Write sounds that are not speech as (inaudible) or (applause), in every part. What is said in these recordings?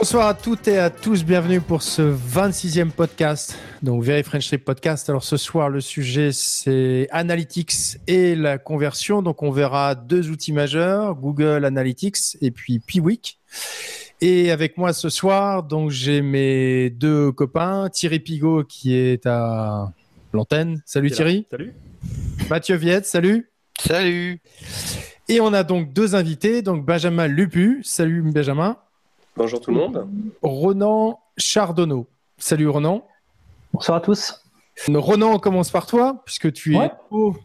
Bonsoir à toutes et à tous, bienvenue pour ce 26e podcast, donc Very French Trip Podcast. Alors ce soir, le sujet c'est Analytics et la conversion. Donc on verra deux outils majeurs, Google Analytics et puis Piwik. Et avec moi ce soir, donc j'ai mes deux copains, Thierry Pigot qui est à l'antenne. Salut Thierry. Salut. Mathieu Viette, salut. Salut. Et on a donc deux invités, donc Benjamin Lupu. Salut Benjamin. Bonjour tout le monde. Ronan Chardonneau. Salut Ronan. Bonsoir à tous. Ronan, on commence par toi, puisque tu es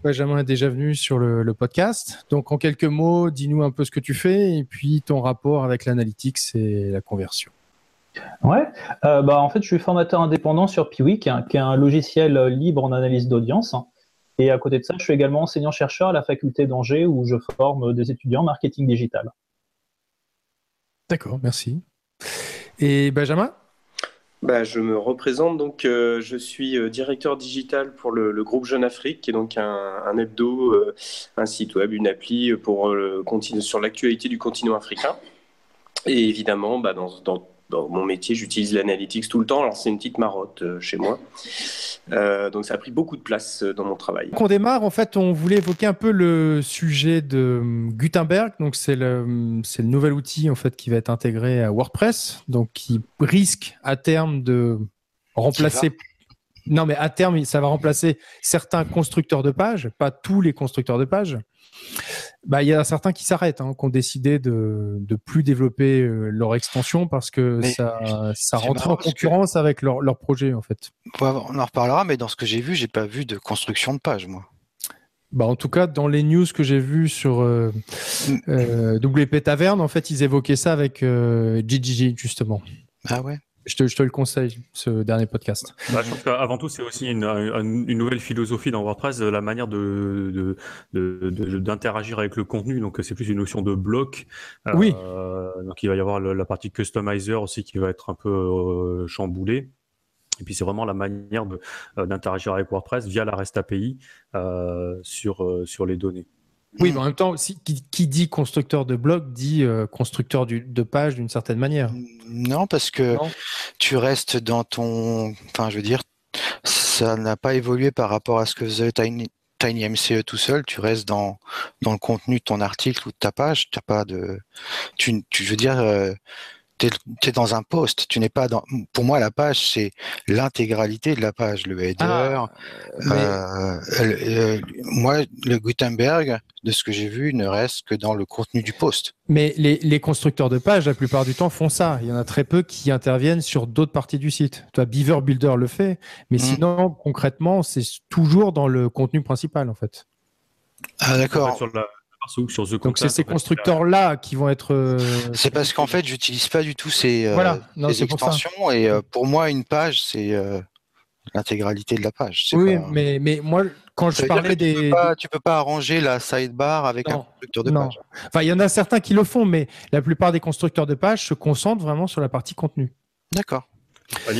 Benjamin est déjà venu sur le, podcast. Donc, en quelques mots, dis-nous un peu ce que tu fais et puis ton rapport avec l'analytics et la conversion. Ouais, euh, bah, en fait, je suis formateur indépendant sur Piwik, hein, qui est un logiciel libre en analyse d'audience. Et à côté de ça, je suis également enseignant-chercheur à la faculté d'Angers où je forme des étudiants en marketing digital. D'accord, merci. Et Benjamin? Bah, je me représente donc, euh, je suis euh, directeur digital pour le, groupe Jeune Afrique, qui est donc un, hebdo, euh, un site web, une appli pour sur l'actualité du continent africain. Et évidemment, bah, dans dans mon métier, j'utilise l'analytics tout le temps. Alors, c'est une petite marotte euh, chez moi. Euh, donc, ça a pris beaucoup de place euh, dans mon travail. Quand on démarre, en fait, on voulait évoquer un peu le sujet de Gutenberg. Donc, c'est le, le nouvel outil en fait qui va être intégré à WordPress, donc qui risque à terme de remplacer. Non, mais à terme, ça va remplacer certains constructeurs de pages, pas tous les constructeurs de pages. Bah, il y a certains qui s'arrêtent, hein, qui ont décidé de ne plus développer euh, leur extension parce que ça, ça rentre en concurrence avec leur, leur, projet, en fait. On en reparlera, mais dans ce que j'ai vu, j'ai pas vu de construction de page, moi. Bah, en tout cas, dans les news que j'ai vues sur euh, mm. euh WP Taverne, en fait, ils évoquaient ça avec GGG, justement. Ah ouais je te, le conseille, ce dernier podcast. Bah, je pense qu'avant tout, c'est aussi une, une, nouvelle philosophie dans WordPress, la manière de, d'interagir avec le contenu. Donc, c'est plus une notion de bloc. Oui. Euh, donc, il va y avoir la partie customizer aussi qui va être un peu euh, chamboulée. Et puis, c'est vraiment la manière euh, d'interagir avec WordPress via la REST API sur, sur les données. Oui, mais en même temps, qui, dit constructeur de blog dit euh, constructeur de page d'une certaine manière. Non, parce que tu restes dans ton. Enfin, je veux dire, ça n'a pas évolué par rapport à ce que faisait Tiny, Tiny MCE tout seul. Tu restes dans, dans le contenu de ton article ou de ta page. Tu pas de. Tu, tu, je veux dire. Euh, tu es, dans un poste, tu n'es pas dans. Pour moi, la page, c'est l'intégralité de la page, le header. Ah, euh, euh, moi, le Gutenberg, de ce que j'ai vu, ne reste que dans le contenu du poste. Mais les, les, constructeurs de pages, la plupart du temps, font ça. Il y en a très peu qui interviennent sur d'autres parties du site. Toi, Beaver Builder le fait, mais mmh. sinon, concrètement, c'est toujours dans le contenu principal, en fait. Ah, d'accord. Donc c'est ces constructeurs-là qui vont être. Euh, c'est parce qu'en fait, j'utilise pas du tout ces, euh, extensions et euh, pour moi, une page, c'est l'intégralité de la page. Oui, mais, mais moi, quand je parlais des. Tu peux, pas, peux pas arranger la sidebar avec un constructeur de page. Enfin, il y en a certains qui le font, mais la plupart des constructeurs de pages se concentrent vraiment sur la partie contenu. D'accord.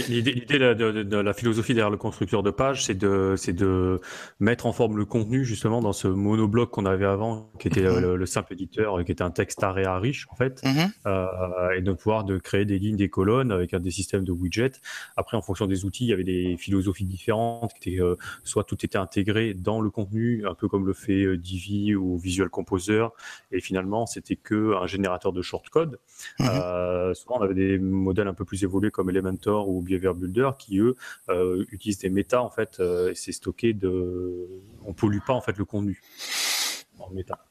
L'idée de, la philosophie derrière le constructeur de page, c'est de, de mettre en forme le contenu justement dans ce monobloc qu'on avait avant, qui était euh, le, simple éditeur, qui était un texte à riche en fait, mhm. euh, et de pouvoir de créer des lignes, des colonnes avec des systèmes de widgets. Après, en fonction des outils, il y avait des philosophies différentes, qui étaient euh, soit tout était intégré dans le contenu, un peu comme le fait Divi ou Visual Composer, et finalement c'était que un générateur de shortcode. Mhm. souvent, on avait des modèles un peu plus évolués comme Elementor ou Behavior Builder qui eux euh, utilisent des méta en fait euh, et c'est stocké de on pollue pas en fait le contenu en méta.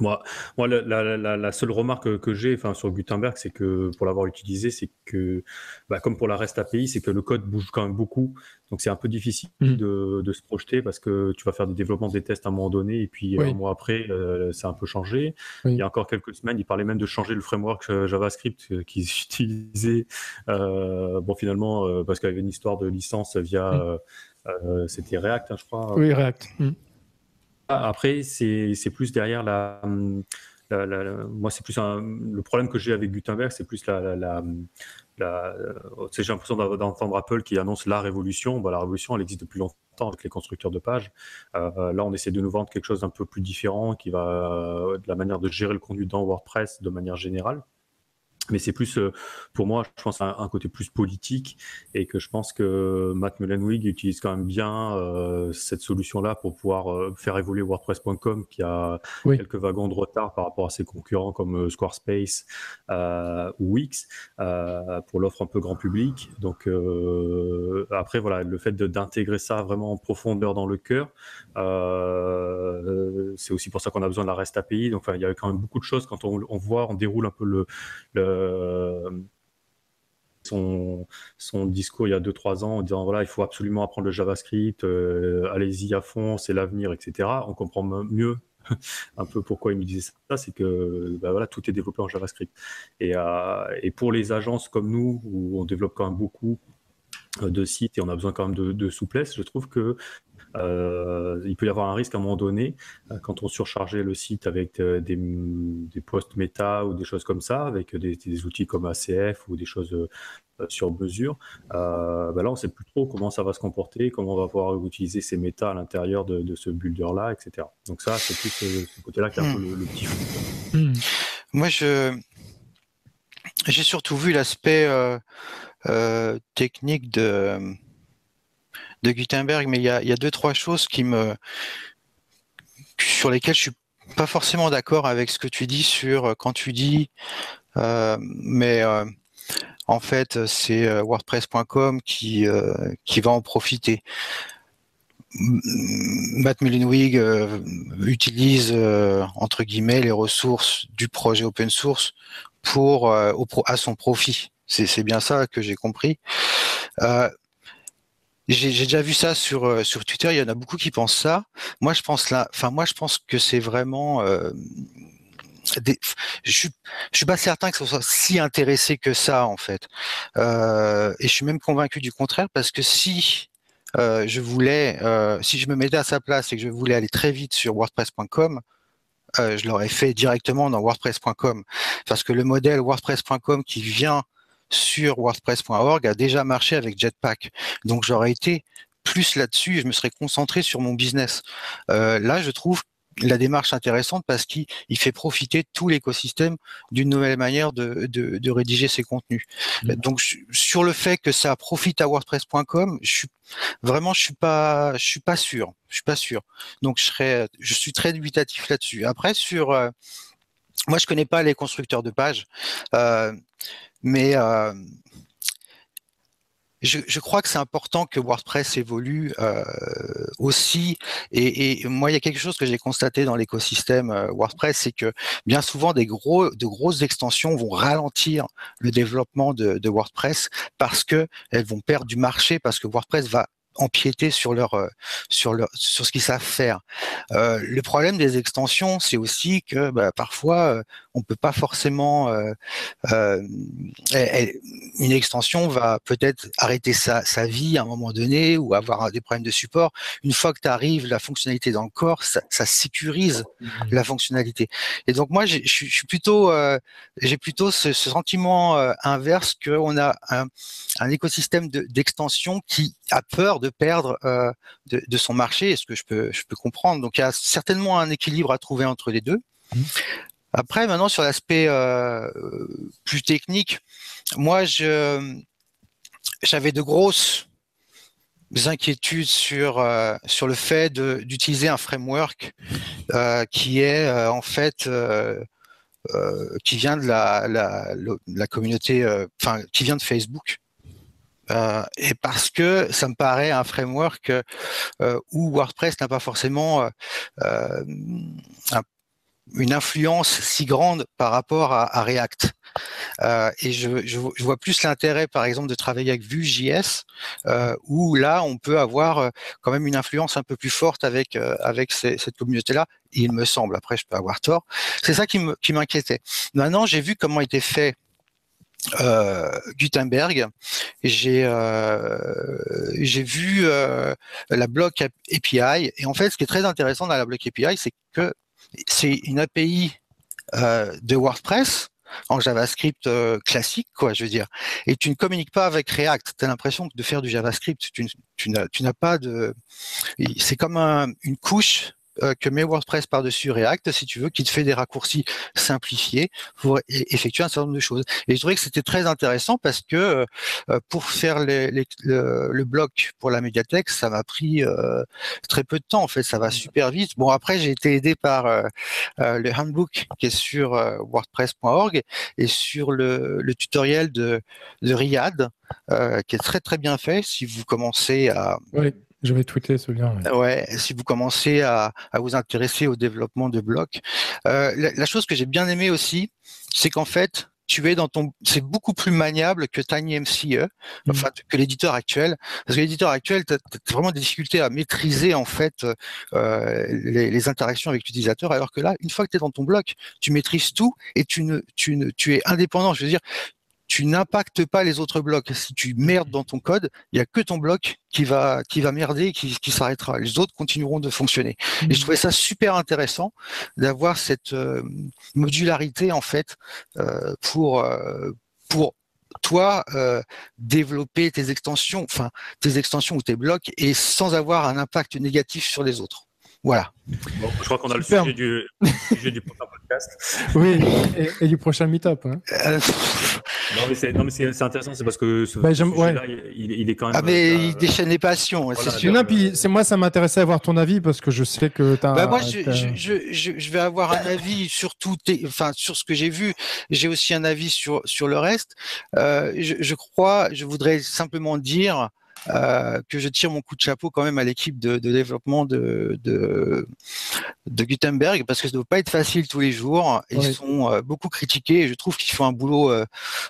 Moi, moi la, seule remarque que j'ai enfin, sur Gutenberg, c'est que pour l'avoir utilisé, c'est que, bah, comme pour la REST API, c'est que le code bouge quand même beaucoup. Donc, c'est un peu difficile mmh. de, se projeter parce que tu vas faire des développements, des tests à un moment donné, et puis un mois après, euh, ça a un peu changé. Il y a encore quelques semaines, il parlait même de changer le framework euh, JavaScript euh, qu'ils (laughs) utilisaient. bon, finalement, parce qu'il y avait une histoire de licence via. Mmh. C'était React, hein, je crois. Oui, React. Mmh. Après, c'est plus derrière la, moi, c'est plus un, le problème que j'ai avec Gutenberg, c'est plus la, la j'ai l'impression d'entendre Apple qui annonce la révolution. Bah, la révolution, elle existe depuis longtemps avec les constructeurs de pages. Euh, là, on essaie de nous vendre quelque chose d'un peu plus différent, qui va de la manière de gérer le contenu dans WordPress de manière générale. Mais c'est plus euh, pour moi je pense un, côté plus politique et que je pense que Matt Mullenweg utilise quand même bien euh, cette solution là pour pouvoir euh, faire évoluer WordPress.com qui a quelques wagons de retard par rapport à ses concurrents comme Squarespace euh, ou Wix pour l'offre un peu grand public. Donc après voilà le fait d'intégrer ça vraiment en profondeur dans le cœur c'est aussi pour ça qu'on a besoin de la REST API donc il y a quand même beaucoup de choses quand on, on voit on déroule un peu le, le son, son, discours il y a 2-3 ans en disant voilà, il faut absolument apprendre le JavaScript, euh, allez-y à fond, c'est l'avenir, etc. On comprend mieux (laughs) un peu pourquoi il me disait ça, c'est que bah voilà, tout est développé en JavaScript. Et, euh, et, pour les agences comme nous, où on développe quand même beaucoup de sites et on a besoin quand même de souplesse, je trouve que euh, il peut y avoir un risque à un moment donné, euh, quand on surchargeait le site avec euh, des, des posts méta ou des choses comme ça, avec des, outils comme ACF ou des choses sur mesure, bah là on ne sait plus trop comment ça va se comporter, comment on va pouvoir utiliser ces méta à l'intérieur de, ce builder-là, etc. Donc ça, c'est plus ce, côté-là qui est un peu le, petit fou. Hmm. Moi, j'ai surtout vu l'aspect technique de de Gutenberg, mais il y a, deux, trois choses qui me, sur lesquelles je suis pas forcément d'accord avec ce que tu dis sur quand tu dis, euh, mais euh, en fait, c'est euh, WordPress.com qui, qui va en profiter. Matt Mullenweg utilise entre guillemets les ressources du projet open source pour à son profit. C'est bien ça que j'ai compris. J'ai déjà vu ça sur euh, sur Twitter. Il y en a beaucoup qui pensent ça. Moi, je pense là. Enfin, moi, je pense que c'est vraiment. Euh, des, je suis je suis pas certain que ce soit si intéressé que ça en fait. Euh, et je suis même convaincu du contraire parce que si euh, je voulais, euh, si je me mettais à sa place et que je voulais aller très vite sur WordPress.com, euh, je l'aurais fait directement dans WordPress.com parce que le modèle WordPress.com qui vient sur WordPress.org a déjà marché avec Jetpack. Donc j'aurais été plus là-dessus et je me serais concentré sur mon business. Euh, là, je trouve la démarche intéressante parce qu'il fait profiter tout l'écosystème d'une nouvelle manière de, de, de, rédiger ses contenus. Mmh. Donc sur le fait que ça profite à WordPress.com, je suis vraiment je suis pas je suis pas sûr, je suis pas sûr. Donc je serais je suis très dubitatif là-dessus. Après sur euh, moi je connais pas les constructeurs de pages. Euh, mais euh, je, crois que c'est important que WordPress évolue euh, aussi. Et, moi, il y a quelque chose que j'ai constaté dans l'écosystème WordPress, c'est que bien souvent, des de grosses extensions vont ralentir le développement de, de WordPress parce que elles vont perdre du marché, parce que WordPress va empiéter sur leur euh, sur leur sur ce qu'ils savent faire. Euh, le problème des extensions, c'est aussi que bah, parfois euh, on peut pas forcément euh, euh une extension va peut-être arrêter sa, sa vie à un moment donné ou avoir des problèmes de support. Une fois que tu arrives la fonctionnalité dans le corps, ça, ça sécurise mmh la fonctionnalité. Et donc moi, je suis plutôt j'ai plutôt ce, ce sentiment inverse qu'on a un, un écosystème d'extension qui a peur de perdre euh, de, de, son marché, est ce que je peux, je peux comprendre. Donc il y a certainement un équilibre à trouver entre les deux. Mmh. Après, maintenant sur l'aspect euh, plus technique, moi je j'avais de grosses inquiétudes sur euh, sur le fait d'utiliser un framework euh, qui est en fait qui vient de la, communauté, enfin qui vient de Facebook. Et parce que ça me paraît un framework où WordPress n'a pas forcément un, une influence si grande par rapport à, à React. Euh, et je, je, je, vois plus l'intérêt, par exemple, de travailler avec Vue.js, euh, où là, on peut avoir quand même une influence un peu plus forte avec avec ces, cette communauté-là. Il me semble. Après, je peux avoir tort. C'est ça qui m'inquiétait. Maintenant, j'ai vu comment était fait euh, Gutenberg. J'ai euh, j'ai vu euh, la block API et en fait, ce qui est très intéressant dans la block API, c'est que c'est une API euh, de WordPress en JavaScript euh, classique, quoi, je veux dire. Et tu ne communiques pas avec React. Tu as l'impression de faire du JavaScript. Tu, n'as pas de. C'est comme un, une couche que met WordPress par-dessus React, si tu veux, qui te fait des raccourcis simplifiés pour effectuer un certain nombre de choses. Et je trouvais que c'était très intéressant parce que euh, pour faire les, le, le, bloc pour la médiathèque, ça m'a pris euh, très peu de temps. En fait, ça va super vite. Bon, après, j'ai été aidé par le handbook qui est sur WordPress.org et sur le, le tutoriel de, de Riyad, qui est très très bien fait. Si vous commencez à oui je vais tweeter ce lien. Ouais, si vous commencez à, vous intéresser au développement de blocs. Euh, la, chose que j'ai bien aimé aussi, c'est qu'en fait, tu es dans ton, c'est beaucoup plus maniable que TinyMCE, mmh. enfin que l'éditeur actuel, parce que l'éditeur actuel, tu as, vraiment des difficultés à maîtriser en fait euh, les, interactions avec l'utilisateur, alors que là, une fois que tu es dans ton bloc, tu maîtrises tout et tu ne, tu ne, tu es indépendant. Je veux dire, tu n'impactes pas les autres blocs. Si tu merdes dans ton code, il y a que ton bloc qui va qui va merder, qui, qui s'arrêtera. Les autres continueront de fonctionner. Et je mmh. trouvais ça super intéressant d'avoir cette euh, modularité en fait euh, pour euh, pour toi développer tes extensions, enfin tes extensions ou tes blocs et sans avoir un impact négatif sur les autres. Voilà. je crois qu'on a le sujet du, sujet du prochain podcast. (laughs) Oui, et, du prochain meet-up. Hein. Euh, non, mais c'est intéressant, c'est parce que ce, bah, sujet-là, il, est quand même. Ah, mais euh, il déchaîne les passions, c'est sûr. Non, puis moi, ça m'intéressait à avoir ton avis parce que je sais que tu as. Bah, moi, je, je, je, vais avoir un avis sur tout, enfin, sur ce que j'ai vu. J'ai aussi un avis sur, sur le reste. Euh, je, crois, je voudrais simplement dire euh, que je tire mon coup de chapeau quand même à l'équipe de, de, développement de, de, de, Gutenberg parce que ça ne doit pas être facile tous les jours. Ils sont euh, beaucoup critiqués et je trouve qu'ils font un boulot. Euh,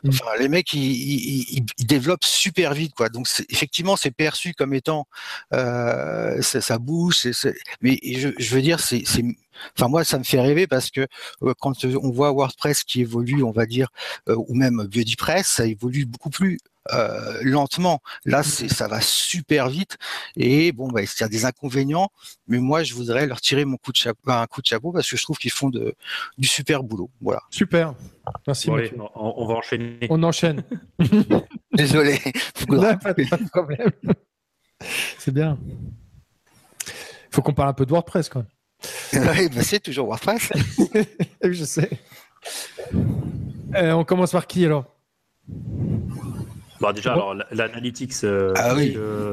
mm. enfin, les mecs, ils, ils, ils, développent super vite, quoi. Donc, effectivement, c'est perçu comme étant ça, ça, bouge, mais je, je, veux dire, c'est Enfin moi, ça me fait rêver parce que quand on voit WordPress qui évolue, on va dire, ou même BuddyPress, ça évolue beaucoup plus euh, lentement. Là, c'est, ça va super vite. Et bon, bah, il y a des inconvénients, mais moi, je voudrais leur tirer mon coup de chapeau, un coup de chapeau parce que je trouve qu'ils font de, du super boulot. Voilà. Super. Merci. on, va enchaîner. On enchaîne. (laughs) Désolé. (laughs) pas, pas de problème. C'est bien. Il faut qu'on parle un peu de WordPress quand même. (laughs) oui, bah, c'est toujours WordPress. je sais. Euh, on commence par qui alors? Bon, déjà, alors l'analytics, euh, ah euh,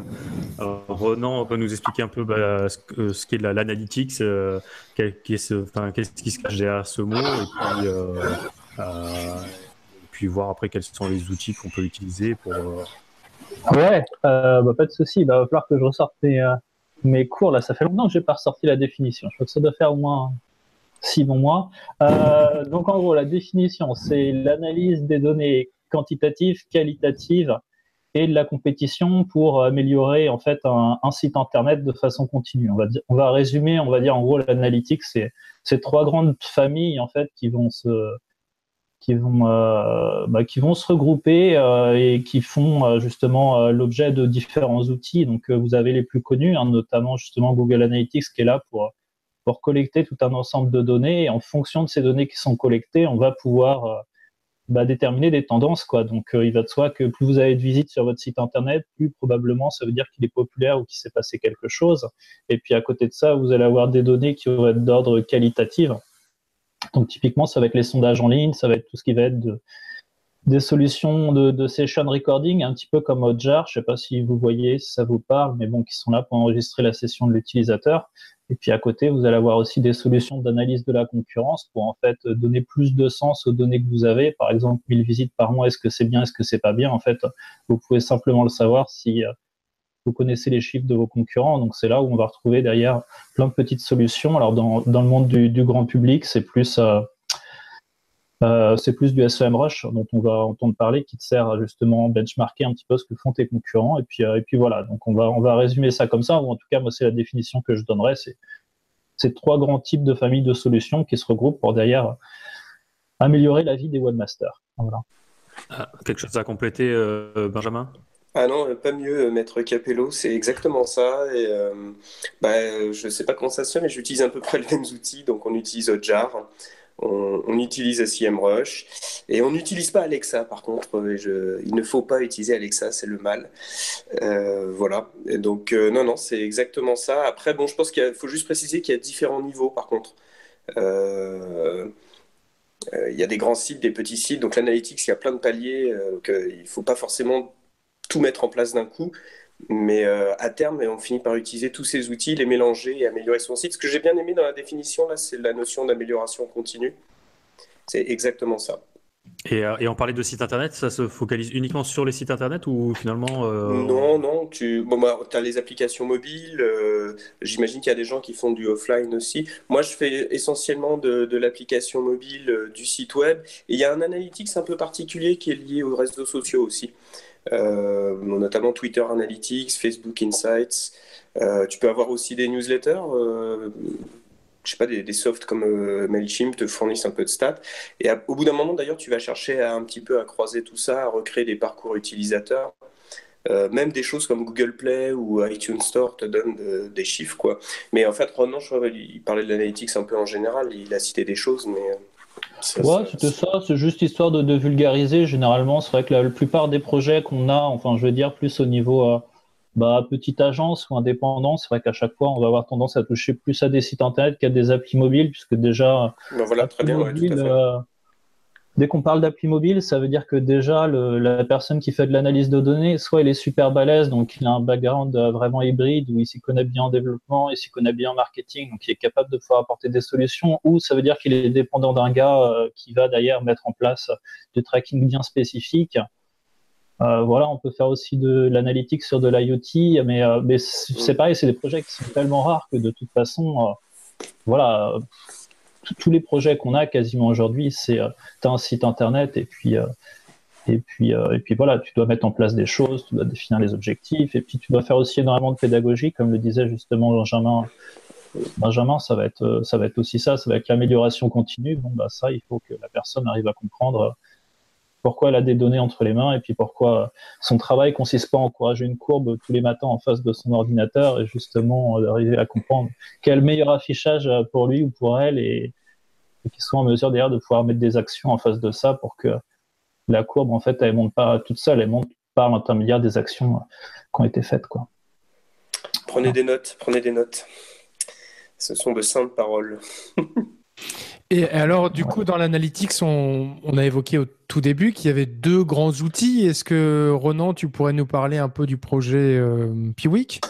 Renan peut nous expliquer un peu bah, ce, qu'est l'analytics, euh, qu'est-ce qui se cache derrière ce mot, et puis, puis, voir après quels sont les outils qu'on peut utiliser pour. Ouais, bah, pas de souci. Il bah, va falloir que je ressorte mes, mes cours. Là, ça fait longtemps que j'ai pas ressorti la définition. Je crois que ça doit faire au moins six bons mois. donc, en gros, la définition, c'est l'analyse des données quantitative, qualitative et de la compétition pour améliorer en fait un, site internet de façon continue. On va, on va résumer, on va dire en gros l'analytique, c'est ces trois grandes familles en fait qui vont se qui vont euh, bah, qui vont se regrouper euh, et qui font euh, justement l'objet de différents outils. Donc vous avez les plus connus, hein, notamment justement Google Analytics qui est là pour pour collecter tout un ensemble de données et en fonction de ces données qui sont collectées, on va pouvoir bah, déterminer des tendances. Quoi. Donc, euh, il va de soi que plus vous avez de visites sur votre site internet, plus probablement ça veut dire qu'il est populaire ou qu'il s'est passé quelque chose. Et puis, à côté de ça, vous allez avoir des données qui vont être d'ordre qualitatif. Donc, typiquement, ça va être les sondages en ligne, ça va être tout ce qui va être de, des solutions de, session recording, un petit peu comme Hotjar. Je ne sais pas si vous voyez, si ça vous parle, mais bon, qui sont là pour enregistrer la session de l'utilisateur. Et puis à côté, vous allez avoir aussi des solutions d'analyse de la concurrence pour en fait donner plus de sens aux données que vous avez. Par exemple, 1000 visites par mois, est-ce que c'est bien, est-ce que c'est pas bien? En fait, vous pouvez simplement le savoir si euh, vous connaissez les chiffres de vos concurrents. Donc c'est là où on va retrouver derrière plein de petites solutions. Alors dans, dans le monde du, du grand public, c'est plus euh, euh, c'est plus du SEM Rush dont on va entendre parler qui te sert justement à benchmarker un petit peu ce que font tes concurrents. Et puis, euh, et puis voilà, donc on va, on va résumer ça comme ça, ou en tout cas, moi, c'est la définition que je donnerais. C'est ces trois grands types de familles de solutions qui se regroupent pour derrière améliorer la vie des webmasters. Voilà. Ah, quelque chose à compléter, euh, Benjamin? Ah non, pas mieux, Maître Capello, c'est exactement ça. Et, bah, je ne sais pas comment ça se fait, mais j'utilise à peu près les mêmes outils. Donc, on utilise Jar, on, on utilise SEMrush et on n'utilise pas Alexa par contre. Je, il ne faut pas utiliser Alexa, c'est le mal. voilà. Et donc non, non, c'est exactement ça. Après, bon, je pense qu'il faut juste préciser qu'il y a différents niveaux par contre. il y a des grands sites, des petits sites. Donc l'analytics, il y a plein de paliers. il ne faut pas forcément tout mettre en place d'un coup. Mais euh, à terme, on finit par utiliser tous ces outils, les mélanger et améliorer son site. Ce que j'ai bien aimé dans la définition, là, c'est la notion d'amélioration continue. C'est exactement ça. Et, euh, et, on parlait de sites internet, ça se focalise uniquement sur les sites internet ou finalement euh, Non, non, tu bon, bah, as les applications mobiles, j'imagine qu'il y a des gens qui font du offline aussi. Moi, je fais essentiellement de, de l'application mobile, du site web, et il y a un analytics un peu particulier qui est lié aux réseaux sociaux aussi. Euh, notamment Twitter Analytics, Facebook Insights. Euh, tu peux avoir aussi des newsletters euh, je sais pas, des, softs comme MailChimp te fournissent un peu de stats. Et au bout d'un moment, d'ailleurs, tu vas chercher un petit peu à croiser tout ça, à recréer des parcours utilisateurs. même des choses comme Google Play ou iTunes Store te donnent des chiffres. Quoi. Mais en fait, Ronan, je crois, il parlait de l'analytics un peu en général, il a cité des choses, mais ouais, c'était ça, c'est juste histoire de, vulgariser. Généralement, c'est vrai que la, plupart des projets qu'on a, enfin, je veux dire, plus au niveau euh, bah, petite agence ou indépendant, c'est vrai qu'à chaque fois, on va avoir tendance à toucher plus à des sites internet qu'à des applis mobiles, puisque déjà, ben voilà, très bien, Dès qu'on parle d'appli mobile, ça veut dire que déjà la personne qui fait de l'analyse de données, soit il est super balèze, donc il a un background euh, vraiment hybride où il s'y connaît bien en développement, il s'y connaît bien en marketing, donc il est capable de pouvoir apporter des solutions, ou ça veut dire qu'il est dépendant d'un gars euh, qui va d'ailleurs mettre en place des tracking bien spécifiques. Euh, voilà, on peut faire aussi de l'analytique sur de l'IoT, mais, mais c'est pareil, c'est des projets qui sont tellement rares que de toute façon, voilà tous les projets qu'on a quasiment aujourd'hui, c'est euh, tu as un site internet et puis euh, et puis euh, et puis voilà, tu dois mettre en place des choses, tu dois définir les objectifs et puis tu dois faire aussi énormément de pédagogie, comme le disait justement Benjamin. Benjamin, ça va être ça va être aussi ça, ça va être l'amélioration continue. Bon bah ça, il faut que la personne arrive à comprendre pourquoi elle a des données entre les mains et puis pourquoi son travail consiste pas à encourager une courbe tous les matins en face de son ordinateur et justement d'arriver à comprendre quel meilleur affichage pour lui ou pour elle et, qu'il soit en mesure d'ailleurs de pouvoir mettre des actions en face de ça pour que la courbe en fait elle monte pas toute seule, elle monte par l'intermédiaire des actions qui ont été faites quoi. Prenez des notes, prenez des notes. Ce sont de simples paroles. (laughs) Et alors, du coup, dans l'analytics, on, a évoqué au tout début qu'il y avait deux grands outils. Est-ce que, Ronan, tu pourrais nous parler un peu du projet euh, Piwik?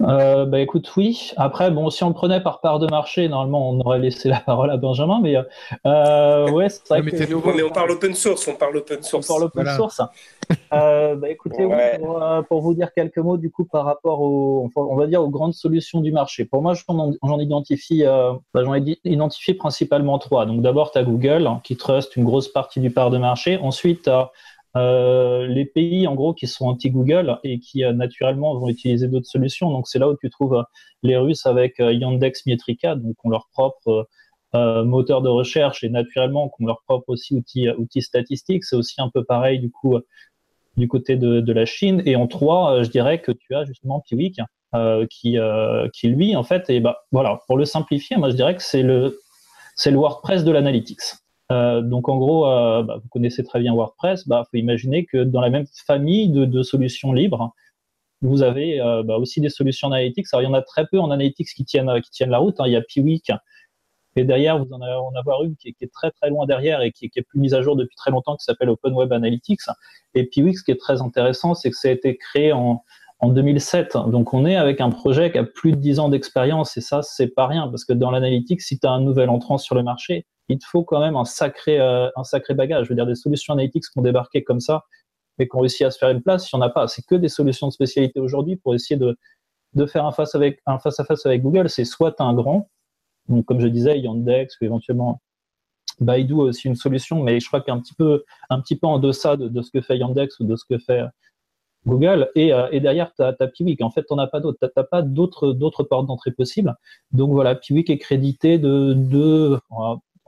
Euh, bah écoute, oui. Après, bon, si on le prenait par part de marché, normalement, on aurait laissé la parole à Benjamin, mais euh, ouais, c'est vrai que... mais on parle open source, on parle open source. On parle open source. Euh, bah écoutez, euh, pour, vous dire quelques mots du coup par rapport aux, on va dire aux grandes solutions du marché. Pour moi, j'en identifie, euh, bah, j'en ai identifié principalement trois. Donc d'abord, tu as Google hein, qui trust une grosse partie du part de marché. Ensuite, as euh, les pays en gros qui sont anti-Google et qui euh, naturellement vont utiliser d'autres solutions. Donc c'est là où tu trouves euh, les Russes avec Yandex, Metrika, donc ont leur propre moteur de recherche et naturellement ont leur propre aussi outil, statistique. C'est aussi un peu pareil du coup du côté de, la Chine. Et en trois, je dirais que tu as justement Piwik qui, qui lui en fait, et bah voilà, pour le simplifier, moi je dirais que c'est le c'est le WordPress de l'analytics. Euh, donc en gros, euh, bah, vous connaissez très bien WordPress, il bah, faut imaginer que dans la même famille de, solutions libres, vous avez euh, bah, aussi des solutions analytics. Alors il y en a très peu en analytics qui tiennent, qui tiennent la route. Hein. Il y a Piwik, et derrière, vous en avez en une qui est, très très loin derrière et qui, est plus mise à jour depuis très longtemps, qui s'appelle Open Web Analytics. Et Piwik, ce qui est très intéressant, c'est que ça a été créé en, en 2007. Donc on est avec un projet qui a plus de 10 ans d'expérience et ça, c'est pas rien parce que dans l'analytique, si tu as un nouvel entrant sur le marché, il te faut quand même un sacré, euh, un sacré bagage. Je veux dire, des solutions analytiques qui ont débarqué comme ça et qui ont réussi à se faire une place, il n'y en a pas. C'est que des solutions de spécialité aujourd'hui pour essayer de, de faire un face, avec, un face à face avec Google. C'est soit un grand, donc comme je disais, Yandex ou éventuellement Baidu aussi une solution, mais je crois qu'il un petit peu, un petit peu en deçà de, de, ce que fait Yandex ou de ce que fait Google. Et, euh, et derrière, tu as, as. En fait, tu n'en as pas d'autres. Tu n'as pas d'autres portes d'entrée possibles. Donc voilà, Piwik est crédité de, de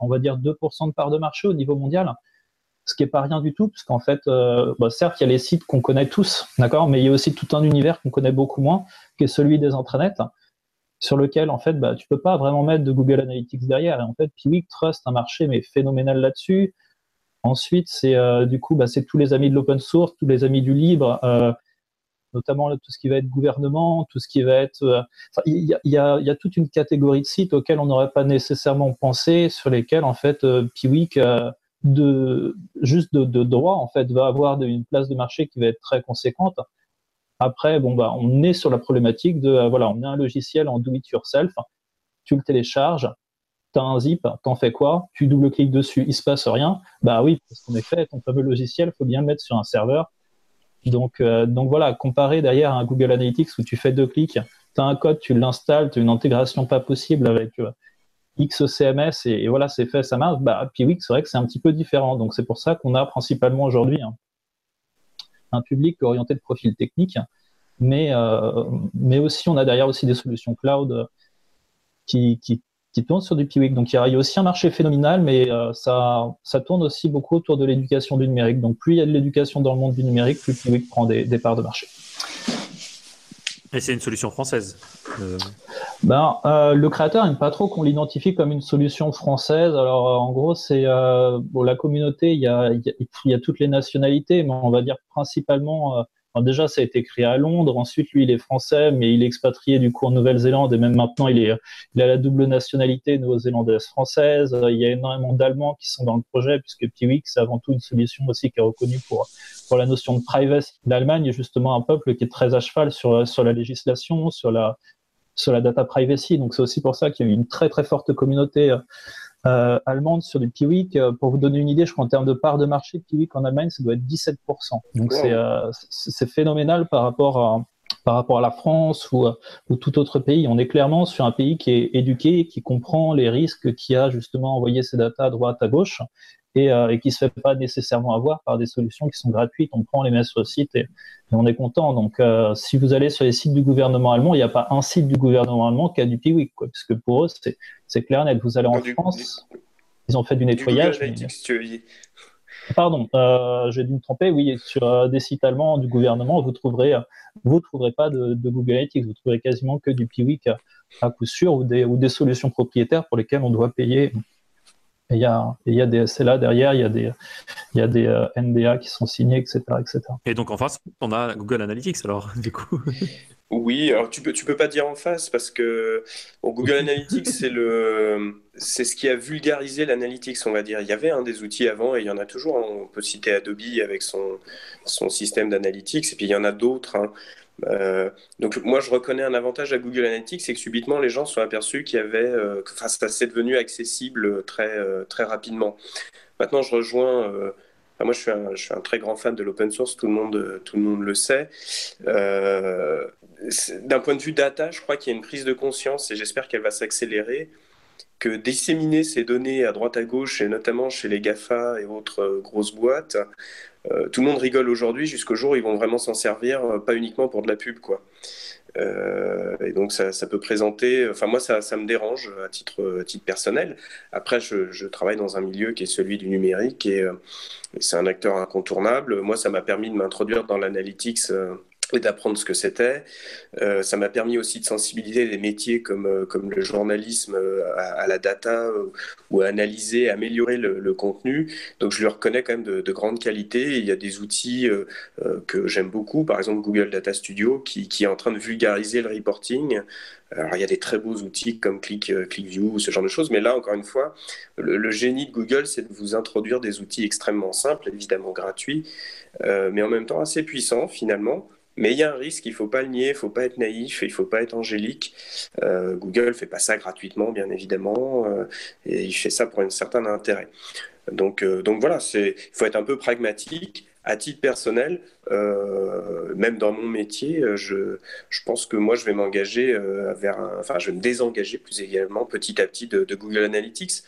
on va dire 2% de part de marché au niveau mondial, ce qui n'est pas rien du tout, parce qu'en fait, euh, bah, certes, il y a les sites qu'on connaît tous, d'accord, mais il y a aussi tout un univers qu'on connaît beaucoup moins, qui est celui des intranets. sur lequel en fait bah, tu peux pas vraiment mettre de Google Analytics derrière. Et en fait, Piwik trust un marché mais phénoménal là-dessus. Ensuite, c'est euh, du coup, bah, c'est tous les amis de l'open source, tous les amis du libre, euh, notamment tout ce qui va être gouvernement, tout ce qui va être. Euh, il y, a, toute une catégorie de sites auxquels on n'aurait pas nécessairement pensé, sur lesquels en fait Piwik de juste de, droit en fait va avoir une place de marché qui va être très conséquente. Après, bon bah, on est sur la problématique de voilà, on a un logiciel en do it yourself, tu le télécharges, tu as un zip, t'en fais quoi? Tu double-cliques dessus, il se passe rien. Bah oui, parce qu'en effet, ton fameux logiciel, faut bien le mettre sur un serveur. Donc, euh, donc voilà, comparé derrière un Google Analytics où tu fais deux clics, tu as un code, tu l'installes, tu as une intégration pas possible avec euh, X CMS et, voilà, c'est fait, ça marche. Bah, puis oui, c'est vrai que c'est un petit peu différent. Donc c'est pour ça qu'on a principalement aujourd'hui hein, un public orienté de profil technique, mais, euh, mais aussi on a derrière aussi des solutions cloud qui, qui, qui tourne sur du Piwik. Donc il y, a, aussi un marché phénoménal, mais euh, ça, ça tourne aussi beaucoup autour de l'éducation du numérique. Donc plus il y a de l'éducation dans le monde du numérique, plus Piwik prend des, parts de marché. Et c'est une solution française euh. ben, euh, Le créateur n'aime pas trop qu'on l'identifie comme une solution française. Alors en gros, c'est bon, la communauté, il y, a, il y, a, toutes les nationalités, mais on va dire principalement déjà, ça a été créé à Londres. Ensuite, lui, il est français, mais il est expatrié du coup en Nouvelle-Zélande et même maintenant, il, est, il a la double nationalité néo-zélandaise française. Il y a énormément d'Allemands qui sont dans le projet puisque Piwik, c'est avant tout une solution aussi qui est reconnue pour pour la notion de privacy. L'Allemagne est justement un peuple qui est très à cheval sur sur la législation, sur la sur la data privacy. Donc c'est aussi pour ça qu'il y a eu une très très forte communauté euh, allemande sur du Piwik. Euh, pour vous donner une idée, je crois en termes de part de marché, Piwik en Allemagne, ça doit être 17%. Donc euh, c'est phénoménal par rapport à par rapport à la France ou, ou, tout autre pays. On est clairement sur un pays qui est éduqué, qui comprend les risques, qui a justement envoyé ses data à droite, à gauche, et, euh, et qui se fait pas nécessairement avoir par des solutions qui sont gratuites. On prend les met sur le site et, on est content. Donc, euh, si vous allez sur les sites du gouvernement allemand, il n'y a pas un site du gouvernement allemand qui a du Piwik, quoi, parce que pour eux, c'est clair net. Vous allez en France, ils ont fait du nettoyage. Pardon, euh, j'ai dû me tromper. Oui, sur des sites allemands du gouvernement, vous trouverez, vous trouverez pas de, de, Google Analytics, vous trouverez quasiment que du Piwik à coup sûr ou des, ou des solutions propriétaires pour lesquelles on doit payer il y, a, il y a des SLA derrière, il y a des, il y a des euh, NDA qui sont signés, etc., etc. Et donc en face, on a Google Analytics alors, (laughs) du coup. Oui, alors tu peux, tu peux pas dire en face parce que Google (laughs) Analytics, c'est le, c'est ce qui a vulgarisé l'analytics, on va dire. Il y avait un des outils avant et il y en a toujours. Hein. On peut citer Adobe avec son, son système d'analytics et puis il y en a d'autres. Hein. Euh, donc moi je reconnais un avantage à Google Analytics, c'est que subitement les gens sont aperçus qu'il y avait, euh, enfin ça s'est devenu accessible très euh, très rapidement. Maintenant je rejoins, moi je suis, un, je suis un très grand fan de l'open source, tout le monde tout le monde le sait. D'un point de vue data, je crois qu'il y a une prise de conscience et j'espère qu'elle va s'accélérer que disséminer ces données à droite à gauche, et notamment chez les GAFA et autres grosses boîtes, euh, tout le monde rigole aujourd'hui jusqu'au jour où ils vont vraiment s'en servir, euh, pas uniquement pour de la pub, quoi. Euh, et donc ça, peut présenter, enfin moi ça, ça me dérange à titre, titre personnel. Après je, travaille dans un milieu qui est celui du numérique et, c'est un acteur incontournable. Moi ça m'a permis de m'introduire dans l'analytics et d'apprendre ce que c'était. Euh, ça m'a permis aussi de sensibiliser des métiers comme, euh, comme le journalisme euh, à, la data ou à analyser, améliorer le, contenu. Donc je lui reconnais quand même de, de grande qualité. il y a des outils que j'aime beaucoup, par exemple Google Data Studio, qui, est en train de vulgariser le reporting. Alors il y a des très beaux outils comme Click, ClickView, ce genre de choses, mais là encore une fois, le, le génie de Google, c'est de vous introduire des outils extrêmement simples, évidemment gratuits, mais en même temps assez puissants finalement mais il y a un risque, il ne faut pas le nier, il ne faut pas être naïf, il ne faut pas être angélique. Euh, Google ne fait pas ça gratuitement, bien évidemment, euh, et il fait ça pour un certain intérêt. Donc, euh, donc voilà, il faut être un peu pragmatique. À titre personnel, même dans mon métier, je, je, pense que moi, je vais m'engager vers un, enfin, je vais me désengager plus également petit à petit de, de Google Analytics.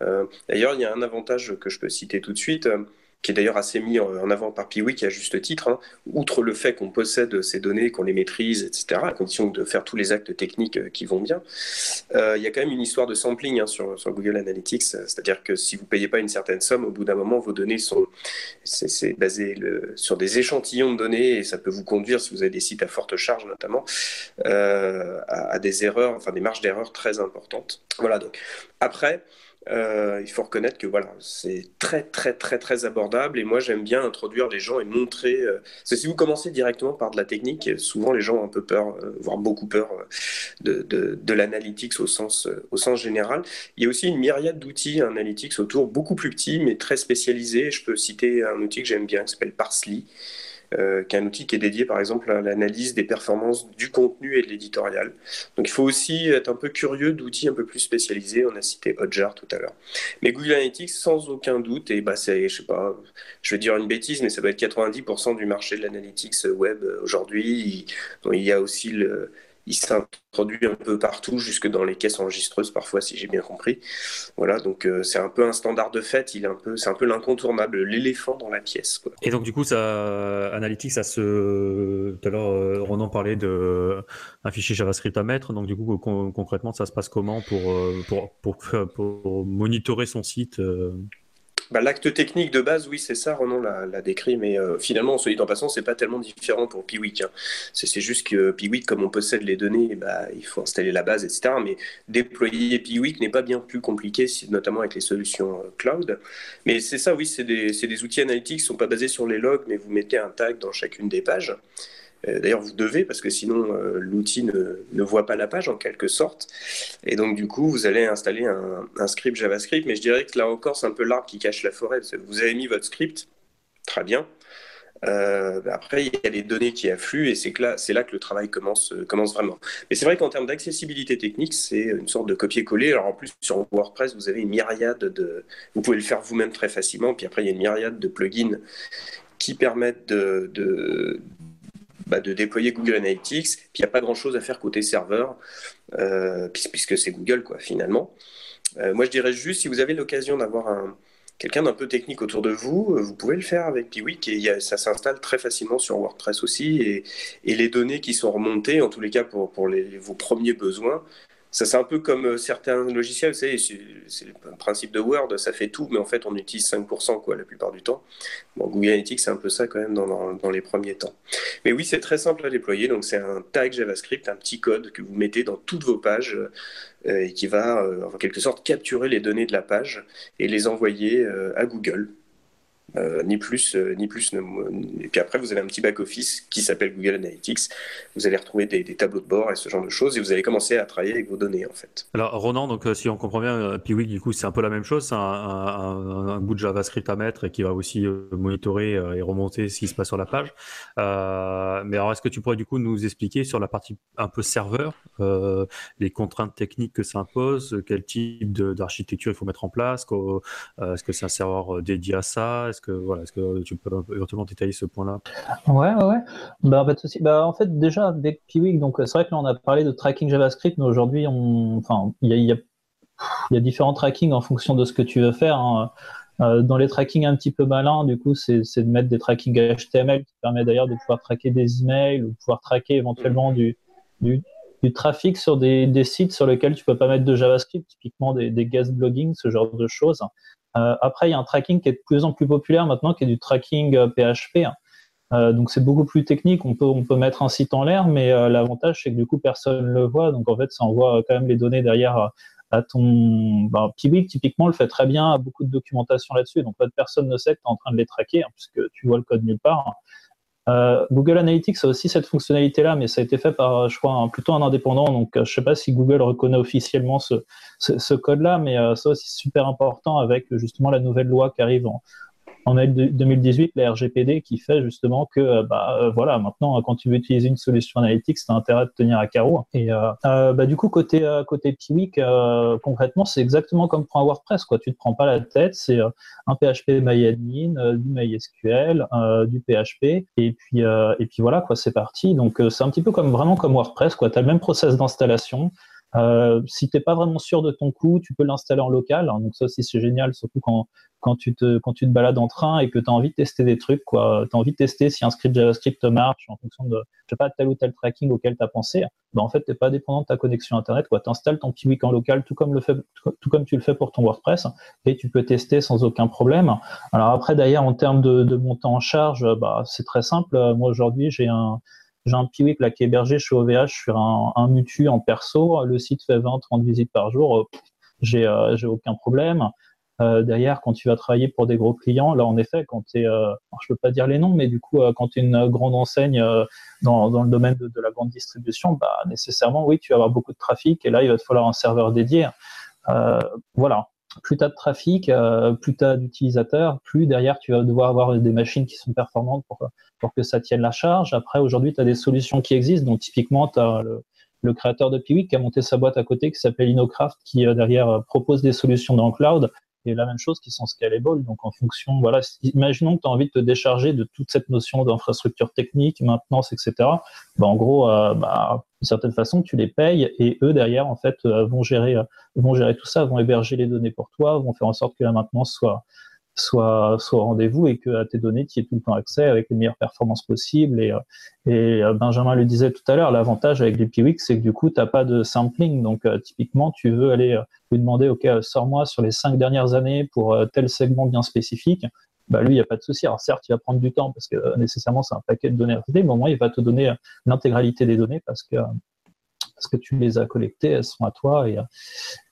D'ailleurs, il y a un avantage que je peux citer tout de suite qui est d'ailleurs assez mis en avant par Piwik à juste titre, hein. outre le fait qu'on possède ces données, qu'on les maîtrise, etc., à condition de faire tous les actes techniques euh, qui vont bien, euh, il y a quand même une histoire de sampling hein, sur, Google Analytics, c'est-à-dire que si vous ne payez pas une certaine somme, au bout d'un moment, vos données sont c'est basé sur des échantillons de données et ça peut vous conduire, si vous avez des sites à forte charge notamment, euh, à, à, des erreurs, enfin des marges d'erreur très importantes. Voilà, donc après, euh, il faut reconnaître que voilà, c'est très très très très abordable et moi j'aime bien introduire les gens et montrer. Euh, si vous commencez directement par de la technique, souvent les gens ont un peu peur, euh, voire beaucoup peur de, de, de l'analytics au sens, au sens général. Il y a aussi une myriade d'outils analytics autour, beaucoup plus petits mais très spécialisés. Je peux citer un outil que j'aime bien qui s'appelle Parsely euh, qui est un outil qui est dédié par exemple à l'analyse des performances du contenu et de l'éditorial. Donc il faut aussi être un peu curieux d'outils un peu plus spécialisés. On a cité Hotjar tout à l'heure. Mais Google Analytics, sans aucun doute, et bah c'est, je sais pas, je vais dire une bêtise, mais ça doit être 90% du marché de l'analytics web aujourd'hui. il y a aussi le, il s'introduit un peu partout, jusque dans les caisses enregistreuses parfois, si j'ai bien compris. Voilà, donc euh, c'est un peu un standard de fait, il est un peu, c'est un peu l'incontournable, l'éléphant dans la pièce. Et donc du coup, Analytics, ça se, tout à l'heure, euh, Ronan parlait de fichier JavaScript à mettre. Donc du coup, concrètement, ça se passe comment pour euh, pour, pour, pour monitorer son site bah, L'acte technique de base, oui, c'est ça, Renan l'a décrit, mais euh, finalement, en dit en passant, c'est pas tellement différent pour Piwik. Hein. C'est juste que Piwik, comme on possède les données, bah, il faut installer la base, etc. Mais déployer Piwik n'est pas bien plus compliqué, notamment avec les solutions euh, cloud. Mais c'est ça, oui, c'est des, des, outils analytiques qui ne sont pas basés sur les logs, mais vous mettez un tag dans chacune des pages. Euh, d'ailleurs, vous devez, parce que sinon, euh, l'outil ne, voit pas la page en quelque sorte. Et donc, du coup, vous allez installer un, script JavaScript. Mais je dirais que là encore, c'est un peu l'arbre qui cache la forêt. vous avez mis votre script, très bien. Euh, après, il y a les données qui affluent et c'est là, que le travail commence, commence vraiment. Mais c'est vrai qu'en termes d'accessibilité technique, c'est une sorte de copier-coller. Alors en plus, sur WordPress, vous avez une myriade de... Vous pouvez le faire vous-même très facilement. Puis après, il y a une myriade de plugins qui permettent de, bah, de déployer Google Analytics. Puis il n'y a pas grand-chose à faire côté serveur, euh, puisque c'est Google, quoi, finalement. Euh, moi, je dirais juste, si vous avez l'occasion d'avoir un, quelqu'un d'un peu technique autour de vous, euh, vous pouvez le faire avec Piwik et ça s'installe très facilement sur WordPress aussi. Et, les données qui sont remontées, en tous les cas pour, vos premiers besoins, ça, c'est un peu comme euh, certains logiciels, vous savez, c'est le principe de Word, ça fait tout, mais en fait, on utilise 5% quoi, la plupart du temps. Bon, Google Analytics, c'est un peu ça quand même dans, dans, les premiers temps. Mais oui, c'est très simple à déployer. Donc, c'est un tag JavaScript, un petit code que vous mettez dans toutes vos pages euh, et qui va, euh, en quelque sorte, capturer les données de la page et les envoyer à Google. Euh, ni plus euh, ni plus. Et puis après, vous avez un petit back-office qui s'appelle Google Analytics. Vous allez retrouver des, tableaux de bord et ce genre de choses, et vous allez commencer à travailler avec vos données, en fait. Alors, Ronan, donc, euh, si on comprend bien, Piwik, du coup, c'est un peu la même chose. C'est un, bout de JavaScript à mettre et qui va aussi monitorer et remonter ce qui se passe sur la page. mais alors, est-ce que tu pourrais, du coup, nous expliquer sur la partie un peu serveur, les contraintes techniques que ça impose, quel type d'architecture il faut mettre en place, est-ce que c'est un serveur dédié à ça est-ce que voilà, est-ce que tu peux éventuellement détailler ce point-là? Ouais, ouais, Bah, pas de souci. Bah, en fait, déjà avec Piwik, donc c'est vrai que là on a parlé de tracking JavaScript, mais aujourd'hui, on, enfin, il y a, y, a, y a, différents tracking en fonction de ce que tu veux faire. Hein. Euh, dans les tracking un petit peu malins, du coup, c'est de mettre des tracking HTML qui permet d'ailleurs de pouvoir traquer des emails ou pouvoir traquer éventuellement du, du, du trafic sur des, des, sites sur lesquels tu peux pas mettre de JavaScript, typiquement des, des guest blogging, ce genre de choses. Euh, après, il y a un tracking qui est de plus en plus populaire maintenant, qui est du tracking PHP. Euh, euh, donc c'est beaucoup plus technique. On peut mettre un site en l'air, mais l'avantage c'est que du coup personne ne le voit. Donc en fait, ça envoie quand même les données derrière à ton ben, Piwik typiquement le fait très bien, a beaucoup de documentation là-dessus. Donc personne ne sait que tu es en train de les traquer hein, puisque tu vois le code nulle part. Euh, Google Analytics a aussi cette fonctionnalité-là, mais ça a été fait par, je crois, plutôt un indépendant. Donc, euh, je ne sais pas si Google reconnaît officiellement ce, code-là, mais euh, ça aussi super important avec justement la nouvelle loi qui arrive en, en 2018 la RGPD qui fait justement que euh, bah, euh, voilà maintenant quand tu veux utiliser une solution analytics tu as intérêt de tenir à carreau. Et euh, bah, du coup côté côté Piwik concrètement c'est exactement comme pour un WordPress quoi. Tu te prends pas la tête c'est un PHP MyAdmin du MySQL du PHP et puis et puis voilà quoi c'est parti. Donc c'est un petit peu comme vraiment comme WordPress quoi. Tu as le même process d'installation euh, si tu n'es pas vraiment sûr de ton coup, tu peux l'installer en local. donc ça aussi c'est génial, surtout quand, quand tu te quand tu te balades en train et que tu as envie de tester des trucs tu as envie de tester si un script JavaScript marche en fonction de je sais pas tel ou tel tracking auquel tu as pensé, ben en fait tu pas dépendant de ta connexion internet tu installes ton Piwik en local tout comme le fait tout comme tu le fais pour ton WordPress et tu peux tester sans aucun problème. Alors après d'ailleurs en termes de, de montant en charge, bah c'est très simple. Moi aujourd'hui, j'ai un j'ai un Piwik là qui est hébergé chez OVH sur un, un mutu en perso. Le site fait 20-30 visites par jour. J'ai euh, j'ai aucun problème. Euh, derrière, quand tu vas travailler pour des gros clients, là, en effet, quand tu es, euh, je peux pas dire les noms, mais du coup, euh, quand tu es une grande enseigne euh, dans, le domaine de, de, la grande distribution, bah, nécessairement, oui, tu vas avoir beaucoup de trafic et là, il va te falloir un serveur dédié. voilà. Plus tu as de trafic, plus tu as d'utilisateurs, plus derrière, tu vas devoir avoir des machines qui sont performantes pour, pour que ça tienne la charge. Après, aujourd'hui, tu as des solutions qui existent. Donc, typiquement, tu as le, créateur de Piwik qui a monté sa boîte à côté qui s'appelle InnoCraft qui derrière propose des solutions dans le cloud et la même chose qui sont scalable. Donc en fonction, voilà, imaginons que tu as envie de te décharger de toute cette notion d'infrastructure technique, maintenance, etc. Bah, en gros, euh, bah, d'une certaine façon, tu les payes et eux derrière en fait euh, vont gérer, euh, vont gérer tout ça, vont héberger les données pour toi, vont faire en sorte que la maintenance soit soit, soit au rendez-vous et que à tes données, tu aies tout le temps accès avec les meilleures performances possibles. Et, et Benjamin le disait tout à l'heure, l'avantage avec les Piwik, c'est que du coup, tu n'as pas de sampling. Donc, typiquement, tu veux aller lui demander, OK, sors-moi sur les cinq dernières années pour euh, tel segment bien spécifique, bah lui, il n'y a pas de souci. Alors certes, il va prendre du temps parce que euh, nécessairement, c'est un paquet de données à traiter, mais au moins, il va te donner euh, l'intégralité des données parce que, parce que tu les as collectées, elles sont à toi. Et,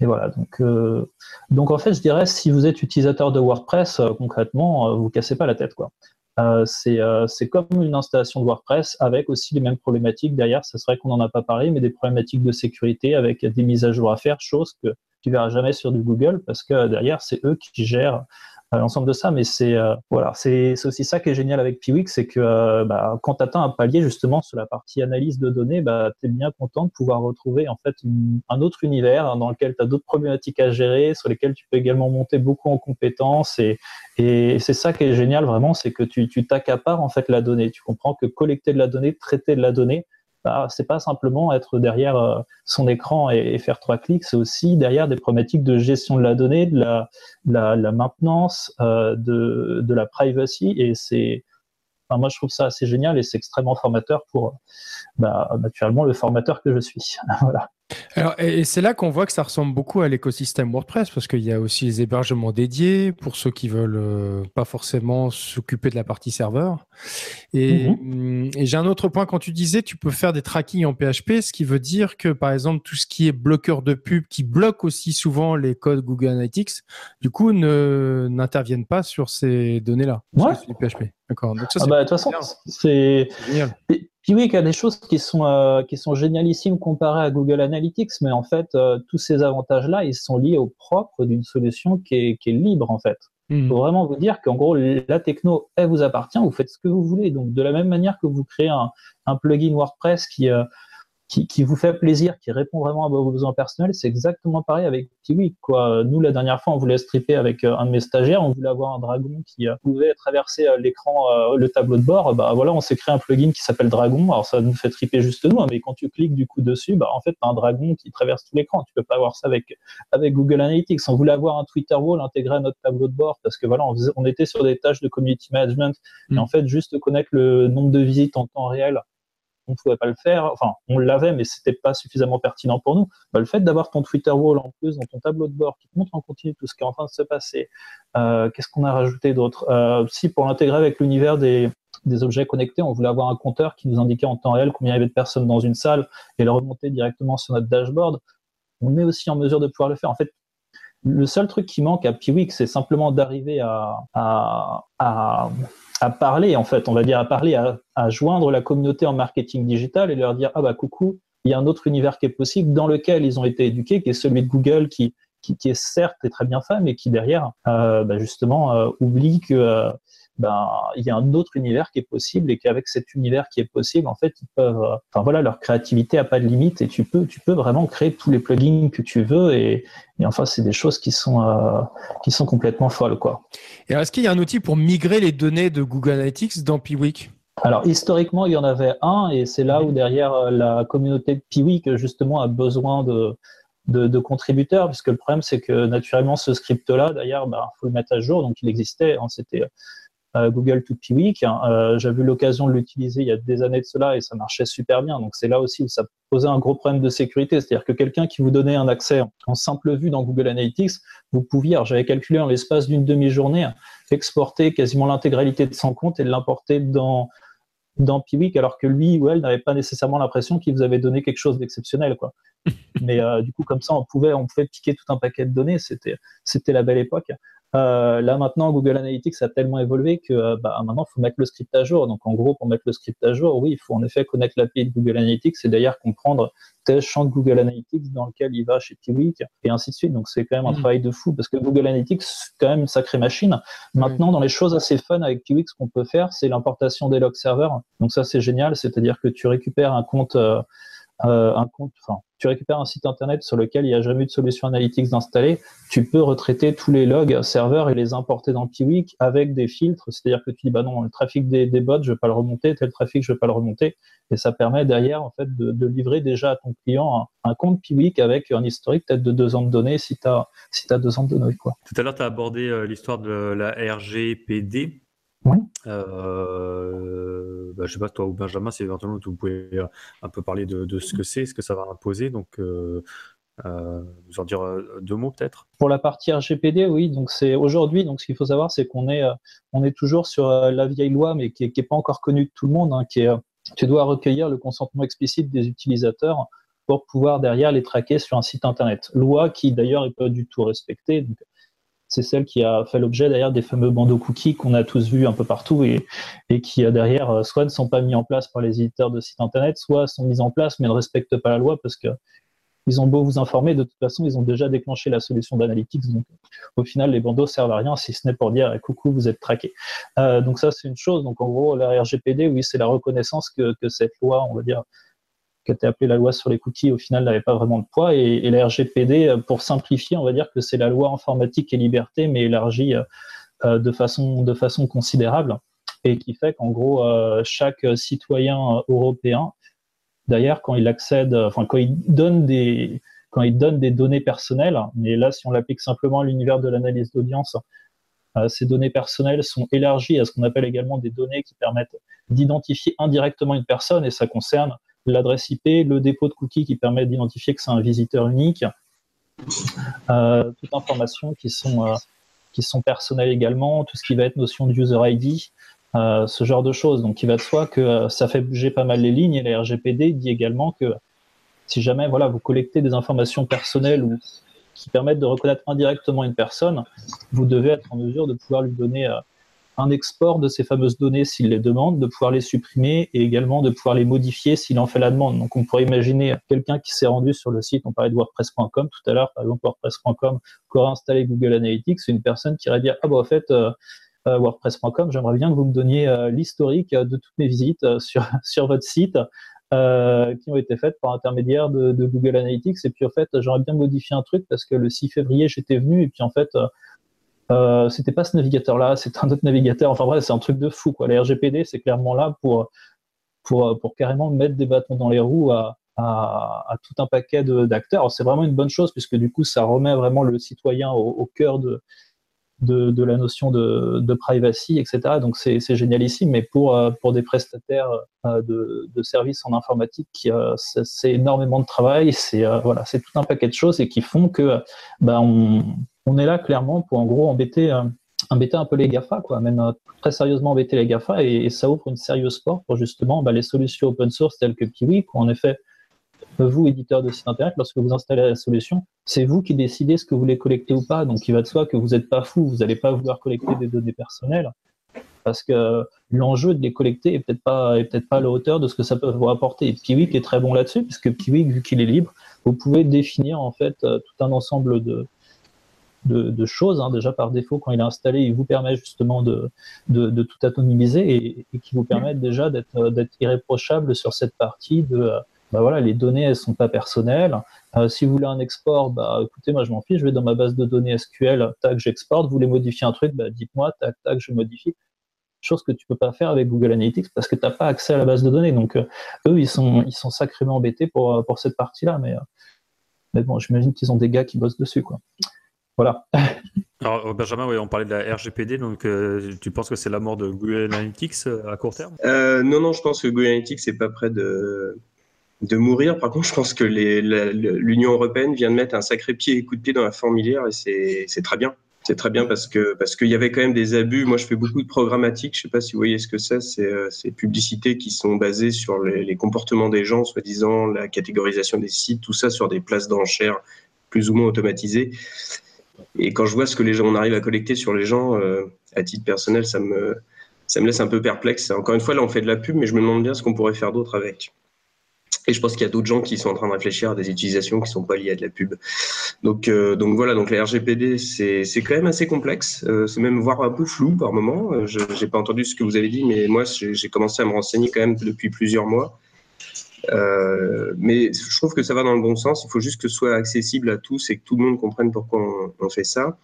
voilà. Donc, euh, donc, en fait, je dirais, si vous êtes utilisateur de WordPress, concrètement, euh, vous cassez pas la tête. quoi. Euh, c'est comme une installation de WordPress avec aussi les mêmes problématiques derrière. C'est vrai qu'on n'en a pas parlé, mais des problématiques de sécurité avec des mises à jour à faire, chose que tu verras jamais sur du Google parce que derrière, c'est eux qui gèrent euh, l'ensemble de ça. Mais c'est euh, voilà, c'est aussi ça qui est génial avec Piwik, c'est que euh, bah, quand tu atteins un palier justement sur la partie analyse de données, bah, tu es bien content de pouvoir retrouver en fait un autre univers hein, dans lequel tu as d'autres problématiques à gérer, sur lesquelles tu peux également monter beaucoup en compétences. Et, et c'est ça qui est génial vraiment, c'est que tu t'accapares en fait la donnée. Tu comprends que collecter de la donnée, traiter de la donnée, bah, c'est pas simplement être derrière euh, son écran et, faire trois clics, c'est aussi derrière des problématiques de gestion de la donnée, de la, maintenance, euh, de, de la privacy, et c'est moi, je trouve ça assez génial et c'est extrêmement formateur pour, bah, naturellement, le formateur que je suis. (laughs) voilà. Alors, et c'est là qu'on voit que ça ressemble beaucoup à l'écosystème WordPress parce qu'il y a aussi les hébergements dédiés pour ceux qui veulent euh, pas forcément s'occuper de la partie serveur. Et, mm-hmm. et j'ai un autre point quand tu disais tu peux faire des tracking en PHP, ce qui veut dire que par exemple tout ce qui est bloqueur de pub qui bloque aussi souvent les codes Google Analytics, du coup ne n'interviennent pas sur ces données-là. Ouais. PHP. D'accord. Donc ça, ah bah, de toute façon, c'est. Puis oui, il y a des choses qui sont euh, qui sont génialissimes comparées à Google Analytics, mais en fait, euh, tous ces avantages-là, ils sont liés au propre d'une solution qui est, qui est libre en fait. Il mmh. faut vraiment vous dire qu'en gros, la techno, elle vous appartient, vous faites ce que vous voulez. Donc, de la même manière que vous créez un, un plugin WordPress qui, euh, qui, qui, vous fait plaisir, qui répond vraiment à vos besoins personnels, c'est exactement pareil avec Piwik. Quoi. Nous, la dernière fois, on voulait stripper avec euh, un de mes stagiaires, on voulait avoir un dragon qui euh, pouvait traverser euh, l'écran, le tableau de bord. Bah voilà, on s'est créé un plugin qui s'appelle Dragon. Alors ça nous fait triper juste nous, hein, mais quand tu cliques du coup dessus, bah en fait, tu as un dragon qui traverse tout l'écran. Tu peux pas avoir ça avec avec Google Analytics. On voulait avoir un Twitter wall intégré à notre tableau de bord parce que voilà, on, on était sur des tâches de community management et mm. en fait, juste connaître le nombre de visites en temps réel on ne pouvait pas le faire. Enfin, on l'avait, mais c'était pas suffisamment pertinent pour nous. Bah, le fait d'avoir ton Twitter wall en plus dans ton tableau de bord qui te montre en continu tout ce qui est en train de se passer. Euh, qu'est-ce qu'on a rajouté d'autre? Euh, Si pour l'intégrer avec l'univers des, objets connectés, on voulait avoir un compteur qui nous indiquait en temps réel combien il y avait de personnes dans une salle et le remonter directement sur notre dashboard. On est aussi en mesure de pouvoir le faire. En fait, le seul truc qui manque à Piwik, c'est simplement d'arriver à à parler, en fait, on va dire à parler, à, joindre la communauté en marketing digital et leur dire ah bah coucou, il y a un autre univers qui est possible dans lequel ils ont été éduqués, qui est celui de Google, qui qui, est certes très bien fait, mais qui derrière euh, bah, justement euh, oublie que euh, ben il y a un autre univers qui est possible et qu'avec cet univers qui est possible, en fait, ils peuvent, euh, enfin voilà, leur créativité a pas de limite et tu peux, tu peux vraiment créer tous les plugins que tu veux et, et enfin c'est des choses qui sont euh, qui sont complètement folles quoi. Et est-ce qu'il y a un outil pour migrer les données de Google Analytics dans Piwik? Alors historiquement, il y en avait un, et c'est là où derrière euh, la communauté de Piwik justement a besoin de de, contributeurs, puisque le problème, c'est que naturellement, ce script-là, d'ailleurs, il bah, faut le mettre à jour. Donc, il existait. Hein, C'était Google to Week. Hein. Euh, J'avais eu l'occasion de l'utiliser il y a des années de cela et ça marchait super bien. Donc, c'est là aussi où ça posait un gros problème de sécurité. C'est-à-dire que quelqu'un qui vous donnait un accès en simple vue dans Google Analytics, vous pouviez, j'avais calculé en l'espace d'une demi-journée, exporter quasiment l'intégralité de son compte et l'importer dans dans Piwik, alors que lui ou elle n'avait pas nécessairement l'impression qu'il vous avait donné quelque chose d'exceptionnel. quoi. (laughs) Mais euh, du coup, comme ça, on pouvait, on pouvait piquer tout un paquet de données. C'était, c'était la belle époque. Euh, là maintenant, Google Analytics a tellement évolué que euh, bah, maintenant, il faut mettre le script à jour. Donc en gros, pour mettre le script à jour, oui, il faut en effet connaître l'API de Google Analytics et d'ailleurs comprendre tel champ de Google Analytics dans lequel il va chez Piwik et ainsi de suite. Donc c'est quand même un mm. travail de fou parce que Google Analytics, c'est quand même une sacrée machine. Maintenant, dans les choses assez fun avec Piwik, ce qu'on peut faire, c'est l'importation des log serveurs. Donc ça, c'est génial. C'est-à-dire que tu récupères un compte... Euh, euh, un compte, enfin, tu récupères un site internet sur lequel il n'y a jamais eu de solution analytics installée, tu peux retraiter tous les logs serveurs et les importer dans Piwik avec des filtres. C'est-à-dire que tu dis, bah non, le trafic des, bots, je ne vais pas le remonter, tel trafic, je ne vais pas le remonter. Et ça permet derrière, en fait, de, livrer déjà à ton client un, compte Piwik avec un historique peut-être de deux ans de données si tu as, si deux ans de données. Quoi. Tout à l'heure, tu as abordé euh, l'histoire de la RGPD. Oui. Euh, bah, je sais pas, toi ou Benjamin, si éventuellement vous pouvez euh, un peu parler de, ce que c'est, ce que ça va imposer. Donc, euh, euh vous en dire deux mots peut-être? Pour la partie RGPD, oui. Donc c'est aujourd'hui. Donc ce qu'il faut savoir, c'est qu'on est, on est toujours sur la vieille loi, mais qui n'est pas encore connue de tout le monde. Hein, qui est, tu dois recueillir le consentement explicite des utilisateurs pour pouvoir derrière les traquer sur un site internet. Loi qui d'ailleurs n'est pas du tout respectée. Donc, c'est celle qui a fait l'objet d'ailleurs des fameux bandeaux cookies qu'on a tous vus un peu partout et, et qui derrière euh, soit ne sont pas mis en place par les éditeurs de sites internet, soit sont mis en place mais ne respectent pas la loi parce que ils ont beau vous informer, de toute façon, ils ont déjà déclenché la solution d'analytics. Donc, au final, les bandeaux servent à rien si ce n'est pour dire eh, coucou, vous êtes traqué. Euh, donc, ça, c'est une chose. Donc, en gros, la RGPD, oui, c'est la reconnaissance que, que, cette loi, on va dire, qui était appelée la loi sur les cookies, au final n'avait pas vraiment de poids. Et, la RGPD, euh, pour simplifier, on va dire que c'est la loi informatique et liberté, mais élargie euh, euh, de, façon, de façon considérable, et qui fait qu'en gros, chaque citoyen européen, d'ailleurs, quand il accède, enfin, quand il donne des quand il donne des données personnelles, mais là, si on l'applique simplement à l'univers de l'analyse d'audience, ces données personnelles sont élargies à ce qu'on appelle également des données qui permettent d'identifier indirectement une personne, et ça concerne l'adresse IP, le dépôt de cookies qui permet d'identifier que c'est un visiteur unique, euh, toutes informations qui sont, euh, qui sont personnelles également, tout ce qui va être notion de user ID, euh, ce genre de choses. Donc il va de soi que ça fait bouger pas mal les lignes et la RGPD dit également que si jamais voilà, vous collectez des informations personnelles ou qui permettent de reconnaître indirectement une personne, vous devez être en mesure de pouvoir lui donner un export de ces fameuses données s'il les demande, de pouvoir les supprimer et également de pouvoir les modifier s'il en fait la demande. Donc on pourrait imaginer quelqu'un qui s'est rendu sur le site, on parlait de WordPress.com tout à l'heure, par exemple WordPress.com, qui aurait installé Google Analytics, c'est une personne qui irait dire ah bah en fait euh, euh, WordPress.com, j'aimerais bien que vous me donniez euh, l'historique de toutes mes visites (laughs) sur, sur votre site. qui ont été faites par intermédiaire de, de, Google Analytics. Et puis, en fait, j'aurais bien modifié un truc parce que le 6 février, j'étais venu et puis, en fait, euh, c'était pas ce navigateur-là, c'est un autre navigateur. Enfin bref, c'est un truc de fou. Quoi. La RGPD, c'est clairement là pour, pour, pour carrément mettre des bâtons dans les roues à, à, tout un paquet d'acteurs. C'est vraiment une bonne chose puisque du coup, ça remet vraiment le citoyen au, cœur de, de, la notion de, de privacy, etc. Donc c'est génialissime, mais pour, euh, pour des prestataires euh, de, de services en informatique, c'est énormément de travail, c'est voilà, tout un paquet de choses et qui font que bah, on, on est là clairement pour en gros embêter, euh, embêter un peu les GAFA, quoi, même euh, très sérieusement embêter les GAFA, et, ça ouvre une sérieuse porte pour justement bah, les solutions open source telles que Piwik, où en effet, vous, éditeur de site internet, lorsque vous installez la solution, c'est vous qui décidez ce que vous voulez collecter ou pas. Donc il va de soi que vous n'êtes pas fou, vous n'allez pas vouloir collecter des données personnelles, parce que l'enjeu de les collecter est peut-être pas, pas à la hauteur de ce que ça peut vous apporter. Et Piwik est très bon là-dessus, puisque Piwik, vu qu'il est libre, vous pouvez définir en fait euh, tout un ensemble de, de, choses. Hein. Déjà par défaut, quand il est installé, il vous permet justement de, de, tout anonymiser et, qui vous permet déjà euh, d'être irréprochable sur cette partie de euh, bah voilà, les données, elles sont pas personnelles. Euh, si vous voulez un export, bah écoutez, moi je m'en fiche, je vais dans ma base de données SQL, tac, j'exporte. Vous voulez modifier un truc, bah, dites-moi, tac, tac, je modifie. Chose que tu peux pas faire avec Google Analytics parce que tu n'as pas accès à la base de données. Donc eux, ils sont, ils sont sacrément embêtés pour, pour cette partie-là. Mais Mais bon, j'imagine qu'ils ont des gars qui bossent dessus, quoi. Voilà. Alors, euh, Benjamin, on parlait de la RGPD, donc euh, tu penses que c'est la mort de Google Analytics euh, à court terme? Non, non, je pense que Google Analytics n'est pas prêt de, de mourir. Par contre, je pense que l'Union européenne vient de mettre un sacré pied et coup de pied dans la fourmilière et c'est très bien. C'est très bien parce que parce qu'il y avait quand même des abus. Moi, je fais beaucoup de programmatique. Je ne sais pas si vous voyez ce que c'est. C'est ces publicités qui sont basées sur les, les comportements des gens, soi-disant la catégorisation des sites, tout ça sur des places d'enchères plus ou moins automatisées. Et quand je vois ce que les gens, on arrive à collecter sur les gens, euh, à titre personnel, ça me, ça me laisse un peu perplexe. Encore une fois, là, on fait de la pub, mais je me demande bien ce qu'on pourrait faire d'autre avec. Et je pense qu'il y a d'autres gens qui sont en train de réfléchir à des utilisations qui ne sont pas liées à de la pub. Donc, euh, donc voilà, donc la RGPD, c'est quand même assez complexe. Euh, c'est même voire un peu flou par moment. je n'ai pas entendu ce que vous avez dit, mais moi, j'ai commencé à me renseigner quand même depuis plusieurs mois. Euh, mais je trouve que ça va dans le bon sens. Il faut juste que ce soit accessible à tous et que tout le monde comprenne pourquoi on, fait ça.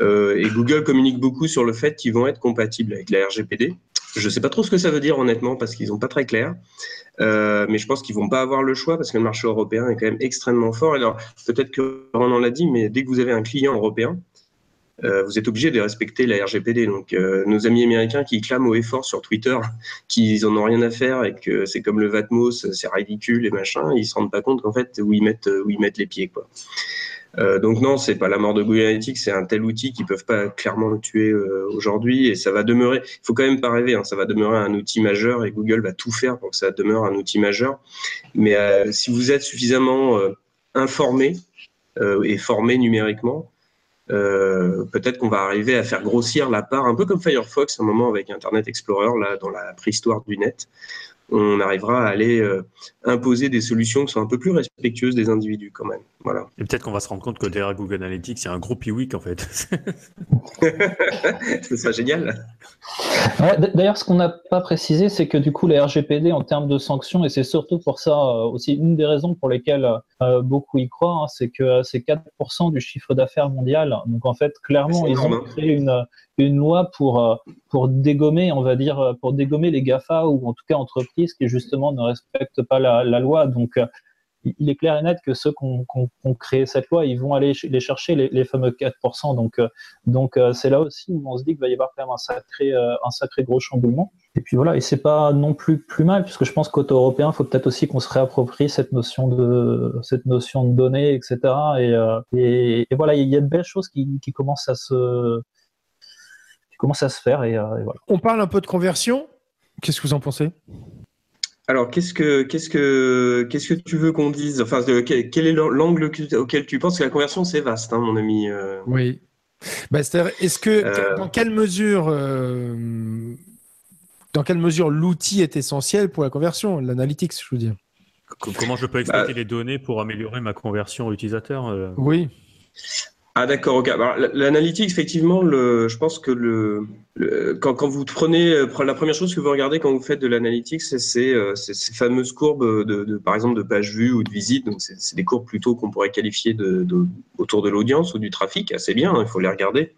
Euh, et Google communique beaucoup sur le fait qu'ils vont être compatibles avec la RGPD. Je ne sais pas trop ce que ça veut dire honnêtement parce qu'ils n'ont pas très clair. Euh, mais je pense qu'ils vont pas avoir le choix parce que le marché européen est quand même extrêmement fort. Alors peut-être que Ronan l'a dit, mais dès que vous avez un client européen, euh, vous êtes obligé de respecter la RGPD. Donc, euh, nos amis américains qui clament au effort sur Twitter (laughs) qu'ils en ont rien à faire et que c'est comme le Vatmos, c'est ridicule et machin, ils se rendent pas compte qu'en fait où ils mettent où ils mettent les pieds quoi. Euh, donc non, c'est pas la mort de Google Analytics, c'est un tel outil qu'ils peuvent pas clairement le tuer aujourd'hui et ça va demeurer. Il faut quand même pas rêver, hein, ça va demeurer un outil majeur et Google va tout faire pour que ça demeure un outil majeur. Mais si vous êtes suffisamment informé et formé numériquement, euh, peut-être qu'on va arriver à faire grossir la part, un peu comme Firefox, un moment avec Internet Explorer, là, dans la préhistoire du net, on arrivera à aller euh, imposer des solutions qui sont un peu plus respectueuses des individus quand même. Voilà. Et peut-être qu'on va se rendre compte que derrière Google Analytics, il y a un gros piwik en fait. (laughs) Ce serait génial. D'ailleurs, ce qu'on n'a pas précisé, c'est que du coup, les RGPD en termes de sanctions, et c'est surtout pour ça euh, aussi une des raisons pour lesquelles euh, beaucoup y croient, hein, c'est que c'est 4% du chiffre d'affaires mondial. Donc en fait, clairement, ils ont hein. créé une, une loi pour, euh, pour dégommer, on va dire, euh, pour dégommer les GAFA ou en tout cas entreprises qui justement ne respectent pas la, loi. Donc, euh, il est clair et net que ceux qui ont, créé cette loi, ils vont aller les chercher les, fameux 4%. Donc, donc c'est là aussi où on se dit qu'il va y avoir quand même un sacré, un sacré gros chamboulement. Et puis voilà, et c'est pas non plus plus mal, puisque je pense qu'au européen, il faut peut-être aussi qu'on se réapproprie cette notion de cette notion de données, etc. Et, et, voilà, il y a de belles choses qui, qui commencent à se comment ça se faire. Euh, et, voilà. On parle un peu de conversion. Qu'est-ce que vous en pensez? Alors, qu'est-ce que qu'est-ce que qu'est-ce que tu veux qu'on dise? Enfin, quel, est l'angle auquel tu penses? Que la conversion c'est vaste, hein, mon ami. Euh. Oui. Bah, est-ce que euh. dans quelle mesure dans quelle mesure l'outil est essentiel pour la conversion, l'analytics, je veux dire Comment je peux exploiter bah les données pour améliorer ma conversion utilisateur Oui. Ah d'accord, ok. L'analytics, effectivement, je pense que le, quand, vous prenez euh, la première chose que vous regardez quand vous faites de l'analytics, c'est euh, ces fameuses courbes de, par exemple de page vue ou de visite. Donc c'est des courbes plutôt qu'on pourrait qualifier de, autour de l'audience ou du trafic. Assez bien, hein, il faut les regarder.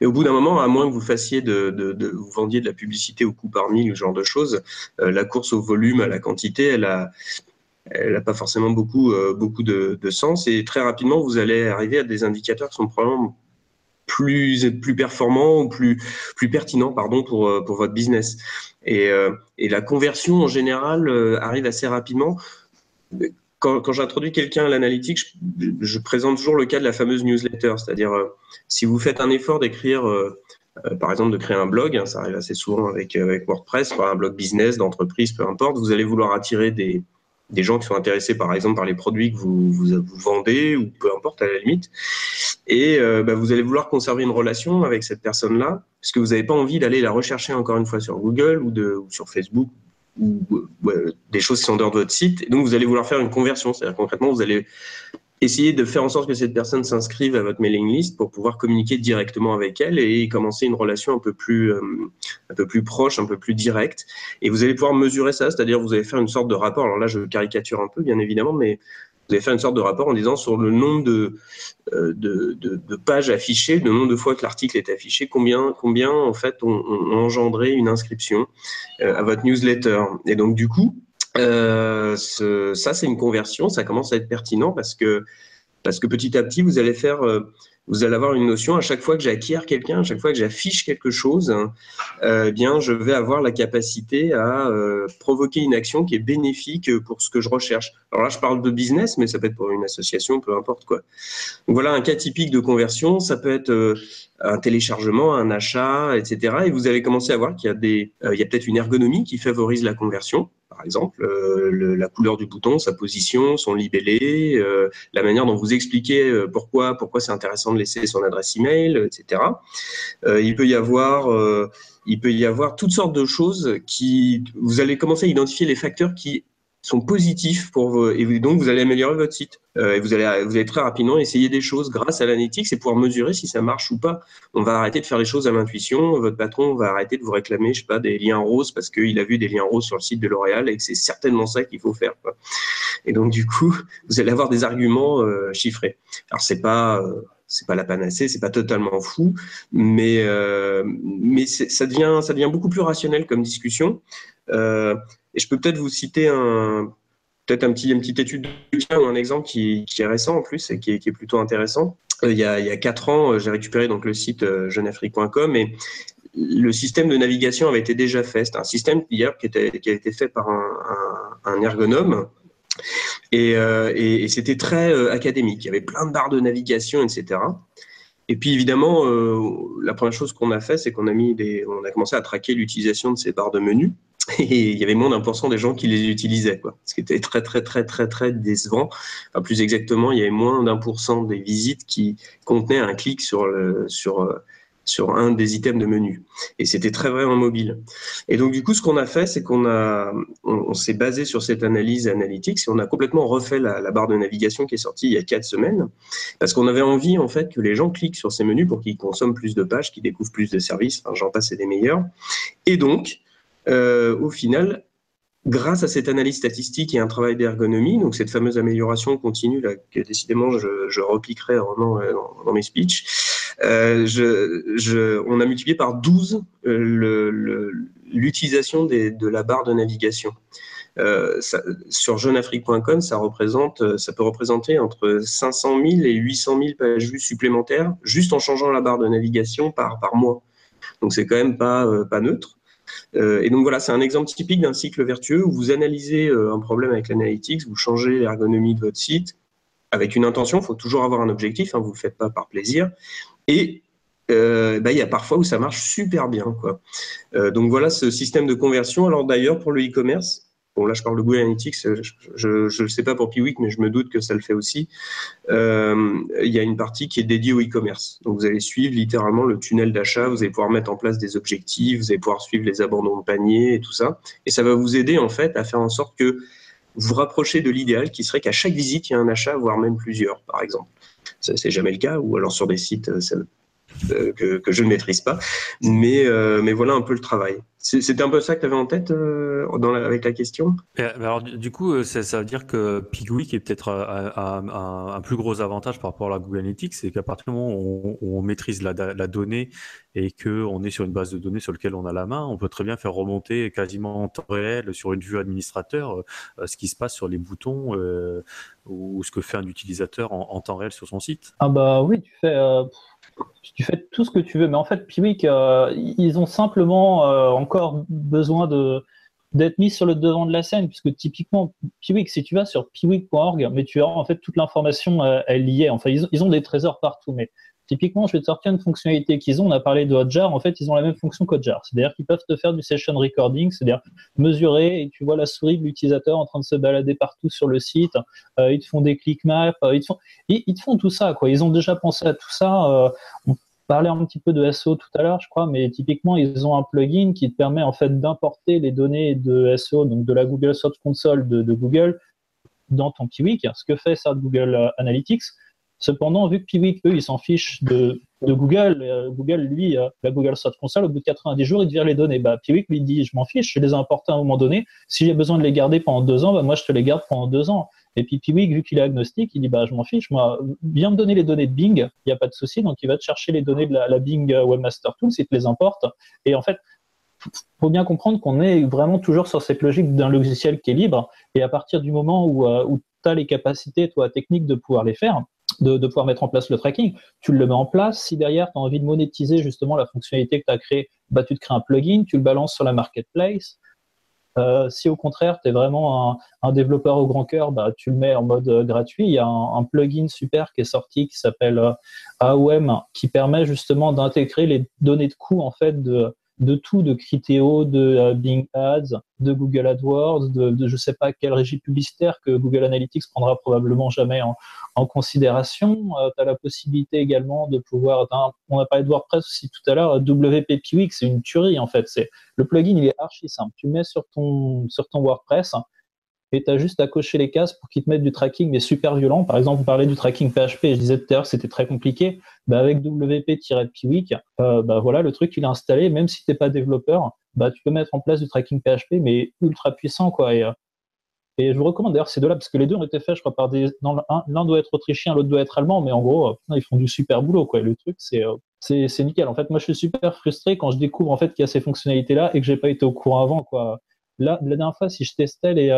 Mais au bout d'un moment, à moins que vous fassiez de, vous vendiez de la publicité au coût par mille, ce genre de choses, euh, la course au volume, à la quantité, elle a elle n'a pas forcément beaucoup, euh, beaucoup de, sens. Et très rapidement, vous allez arriver à des indicateurs qui sont probablement plus, plus performants ou plus, plus pertinents pardon, pour, euh, pour votre business. Et, euh, et la conversion, en général, arrive assez rapidement. Quand, quand j'introduis quelqu'un à l'analytique, je, présente toujours le cas de la fameuse newsletter. C'est-à-dire, si vous faites un effort d'écrire... par exemple, de créer un blog, hein, ça arrive assez souvent avec, avec WordPress, un blog business, d'entreprise, peu importe, vous allez vouloir attirer des, des gens qui sont intéressés par exemple par les produits que vous, vous, vendez ou peu importe à la limite. Et euh, bah, vous allez vouloir conserver une relation avec cette personne-là parce que vous n'avez pas envie d'aller la rechercher encore une fois sur Google ou, de, sur Facebook ou des choses qui sont dehors de votre site. Et donc vous allez vouloir faire une conversion. C'est-à-dire concrètement, vous allez essayez de faire en sorte que cette personne s'inscrive à votre mailing list pour pouvoir communiquer directement avec elle et commencer une relation un peu plus, euh, un peu plus proche, un peu plus directe. Et vous allez pouvoir mesurer ça, c'est-à-dire vous allez faire une sorte de rapport. Alors là, je caricature un peu, bien évidemment, mais vous allez faire une sorte de rapport en disant sur le nombre de, euh, de, de, pages affichées, le nombre de fois que l'article est affiché, combien, combien en fait ont on, engendré une inscription euh, à votre newsletter. Et donc du coup, euh, ça, c'est une conversion, ça commence à être pertinent parce que Parce que petit à petit, vous allez faire vous allez avoir une notion à chaque fois que j'acquiers quelqu'un, à chaque fois que j'affiche quelque chose, euh, eh bien, je vais avoir la capacité à euh, provoquer une action qui est bénéfique pour ce que je recherche. Alors là, je parle de business, mais ça peut être pour une association, peu importe quoi. Donc voilà un cas typique de conversion. Ça peut être euh, un téléchargement, un achat, etc. Et vous allez commencer à voir qu'il y a des, il y a peut-être une ergonomie qui favorise la conversion par exemple, euh, la couleur du bouton, sa position, son libellé, euh, la manière dont vous expliquez euh, pourquoi, pourquoi c'est intéressant de laisser son adresse email, etc. il peut y avoir, il peut y avoir toutes sortes de choses qui, vous allez commencer à identifier les facteurs qui sont positifs pour vous, et donc vous allez améliorer votre site. Euh, et vous allez, vous allez très rapidement essayer des choses grâce à l'analytics et pouvoir mesurer si ça marche ou pas. On va arrêter de faire les choses à l'intuition. Votre patron va arrêter de vous réclamer, je sais pas, des liens roses parce qu'il a vu des liens roses sur le site de L'Oréal et que c'est certainement ça qu'il faut faire. Quoi. Et donc du coup, (laughs) vous allez avoir des arguments euh, chiffrés. Alors c'est pas euh, c'est pas la panacée, c'est pas totalement fou, mais euh, mais ça devient ça devient beaucoup plus rationnel comme discussion. Euh, et je peux peut-être vous citer un, peut-être un petit, une petite étude ou un exemple qui, est récent en plus et qui est, plutôt intéressant. Euh, il, y a, il quatre ans, euh, j'ai récupéré donc le site euh, jeunefrique.com et le système de navigation avait été déjà fait. C'est un système hier qui, qui a été fait par un, un, ergonome et, c'était très académique. Il y avait plein de barres de navigation, etc. Et puis évidemment, la première chose qu'on a fait, c'est qu'on a mis des, on a commencé à traquer l'utilisation de ces barres de menu. (laughs) Et il y avait moins d'un pour cent des gens qui les utilisaient, quoi. Ce qui était très très très très très décevant. Enfin, plus exactement, il y avait moins d'un pour cent des visites qui contenaient un clic sur le, sur sur un des items de menu. Et c'était très vrai en mobile. Et donc, du coup, ce qu'on a fait, c'est qu'on a, on, s'est basé sur cette analyse analytique et on a complètement refait la, barre de navigation qui est sortie il y a quatre semaines parce qu'on avait envie, en fait, que les gens cliquent sur ces menus pour qu'ils consomment plus de pages, qu'ils découvrent plus de services. Enfin, j'en passe, c'est des meilleurs. Et donc, euh, au final, grâce à cette analyse statistique et un travail d'ergonomie, donc cette fameuse amélioration continue là, que décidément je, je repliquerai vraiment euh, dans, mes speeches, euh, on a multiplié par 12 euh, l'utilisation de la barre de navigation. Sur jeuneafrique.com, ça ça peut représenter entre 500 000 et 800 000 pages vues supplémentaires juste en changeant la barre de navigation par, mois. Donc c'est quand même pas neutre. Euh, et donc voilà, c'est un exemple typique d'un cycle vertueux où vous analysez euh, un problème avec l'analytics, vous changez l'ergonomie de votre site avec une intention, il faut toujours avoir un objectif, hein, vous ne le faites pas par plaisir. Et euh, bah, il y a parfois où ça marche super bien. Donc voilà ce système de conversion. Alors d'ailleurs, pour le e-commerce, Bon, là, je parle de Google Analytics. Je ne sais pas pour Piwik, mais je me doute que ça le fait aussi. Euh, il y a une partie qui est dédiée au e-commerce. Donc, vous allez suivre littéralement le tunnel d'achat. Vous allez pouvoir mettre en place des objectifs. Vous allez pouvoir suivre les abandons de panier et tout ça. Et ça va vous aider, en fait, à faire en sorte que vous vous rapprochez de l'idéal qui serait qu'à chaque visite, il y a un achat, voire même plusieurs, par exemple. Ça, c'est jamais le cas. Ou alors sur des sites, euh, que, je ne maîtrise pas. Euh, mais voilà un peu le travail. C'était un peu ça que tu avais en tête euh, dans la, avec la question? Alors, du coup, euh, ça, ça veut dire que Pigweek est peut-être un, un, un, plus gros avantage par rapport à la Google Analytics, c'est qu'à partir du moment où on, on maîtrise la, la, donnée et qu'on est sur une base de données sur laquelle on a la main, on peut très bien faire remonter quasiment en temps réel sur une vue administrateur euh, ce qui se passe sur les boutons euh, ou ce que fait un utilisateur en, en, temps réel sur son site. Ah bah oui, tu fais tu fais tout ce que tu veux. Mais en fait, Piwik, euh, ils ont simplement euh, encore besoin d'être mis sur le devant de la scène, puisque typiquement, Piwik, si tu vas sur piwik.org, mais tu as en fait toute l'information, euh, elle y est. Enfin, ils, ont des trésors partout, mais Typiquement, je vais te sortir une fonctionnalité qu'ils ont. On a parlé de Hotjar. En fait, ils ont la même fonction qu'Hotjar. C'est-à-dire qu'ils peuvent te faire du session recording, c'est-à-dire mesurer et tu vois la souris de l'utilisateur en train de se balader partout sur le site. Euh, ils te font des click maps. Euh, ils, te font, ils, te font tout ça. Ils ont déjà pensé à tout ça. Euh, on parlait un petit peu de SEO tout à l'heure, je crois, mais typiquement, ils ont un plugin qui te permet en fait d'importer les données de SEO, donc de la Google Search Console de, Google, dans ton Piwik. Ce que fait ça Google Analytics Cependant, vu que Piwik, eux, ils s'en fichent de, Google, euh, Google, lui, euh, la Google Search Console, au bout de 90 jours, il te les données. Bah, Piwik, lui, dit, je m'en fiche, je les ai importés à un moment donné. Si j'ai besoin de les garder pendant deux ans, bah, moi, je te les garde pendant deux ans. Et puis Piwik, vu qu'il est agnostique, il dit, bah, je m'en fiche, moi, viens me donner les données de Bing, il n'y a pas de souci. Donc, il va te chercher les données de la, Bing Webmaster Tools, il te les importe. Et en fait, faut bien comprendre qu'on est vraiment toujours sur cette logique d'un logiciel qui est libre. Et à partir du moment où, euh, où tu as les capacités, toi, techniques de pouvoir les faire, de, pouvoir mettre en place le tracking. Tu le mets en place. Si derrière, tu as envie de monétiser justement la fonctionnalité que tu as créée, bah, tu te crées un plugin, tu le balances sur la marketplace. Euh, si au contraire, tu es vraiment un, développeur au grand cœur, bah, tu le mets en mode euh, gratuit. Il y a un, plugin super qui est sorti qui s'appelle euh, AOM qui permet justement d'intégrer les données de coût en fait de, de tout, de Criteo, de Bing Ads, de Google AdWords, de, de je sais pas quelle régie publicitaire que Google Analytics prendra probablement jamais en, en considération. tu as la possibilité également de pouvoir, on a parlé de WordPress aussi tout à l'heure, WP c'est une tuerie en fait. C'est le plugin, il est archi simple. Tu mets sur ton sur ton WordPress et tu as juste à cocher les cases pour qu'il te mette du tracking, mais super violent. Par exemple, vous parlez du tracking PHP, je disais tout à l'heure que c'était très compliqué. Bah, avec WP-Piwik, euh, bah, voilà, le truc, il est installé, même si tu n'es pas développeur, bah, tu peux mettre en place du tracking PHP, mais ultra puissant. quoi. Et, euh, et je vous recommande d'ailleurs ces deux-là, parce que les deux ont été faits, je crois, par des. L'un doit être autrichien, l'autre doit être allemand, mais en gros, euh, ils font du super boulot. Quoi. le truc, c'est c'est nickel. En fait, moi, je suis super frustré quand je découvre en fait qu'il y a ces fonctionnalités-là et que j'ai pas été au courant avant. Quoi. Là, la dernière fois, si je testais les,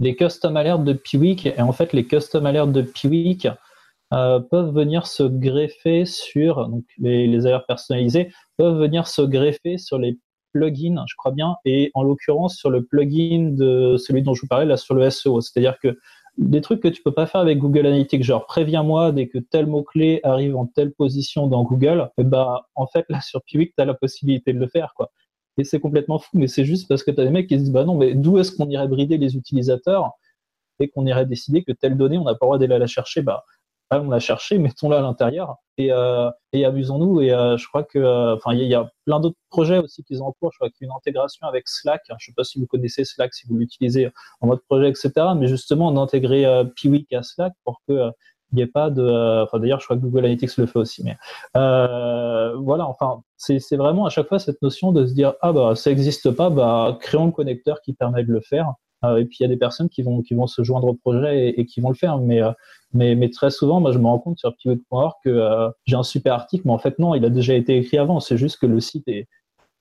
les custom alerts de Piwik, et en fait, les custom alerts de Piwik euh, peuvent venir se greffer sur, donc les, alertes personnalisées, peuvent venir se greffer sur les plugins, je crois bien, et en l'occurrence sur le plugin de celui dont je vous parlais, là, sur le SEO. C'est-à-dire que des trucs que tu peux pas faire avec Google Analytics, genre préviens-moi dès que tel mot-clé arrive en telle position dans Google, et bah, en fait, là, sur Piwik, tu as la possibilité de le faire, quoi. Et c'est complètement fou, mais c'est juste parce que tu as des mecs qui se disent bah non, mais d'où est-ce qu'on irait brider les utilisateurs et qu'on irait décider que telle donnée, on n'a pas le droit d'aller la chercher? Bah, on l'a cherché, (laughs) mettons-la à l'intérieur et, euh, et amusons-nous. Et euh, je crois que, euh, enfin, il y, a plein d'autres projets aussi qu'ils ont en cours. Je crois qu'il y a une intégration avec Slack. Je ne sais pas si vous connaissez Slack, si vous l'utilisez en mode projet, etc. Mais justement, d'intégrer Piwik à Slack pour que il n'y ait pas de. Enfin, d'ailleurs, je crois que Google Analytics le fait aussi. Mais voilà, enfin, c'est vraiment à chaque fois cette notion de se dire ah bah ça n'existe pas, bah créons le connecteur qui permet de le faire. et puis il y a des personnes qui vont qui vont se joindre au projet et, qui vont le faire. Mais mais, mais très souvent, moi, je me rends compte sur pivot.org que j'ai un super article, mais en fait non, il a déjà été écrit avant. C'est juste que le site est,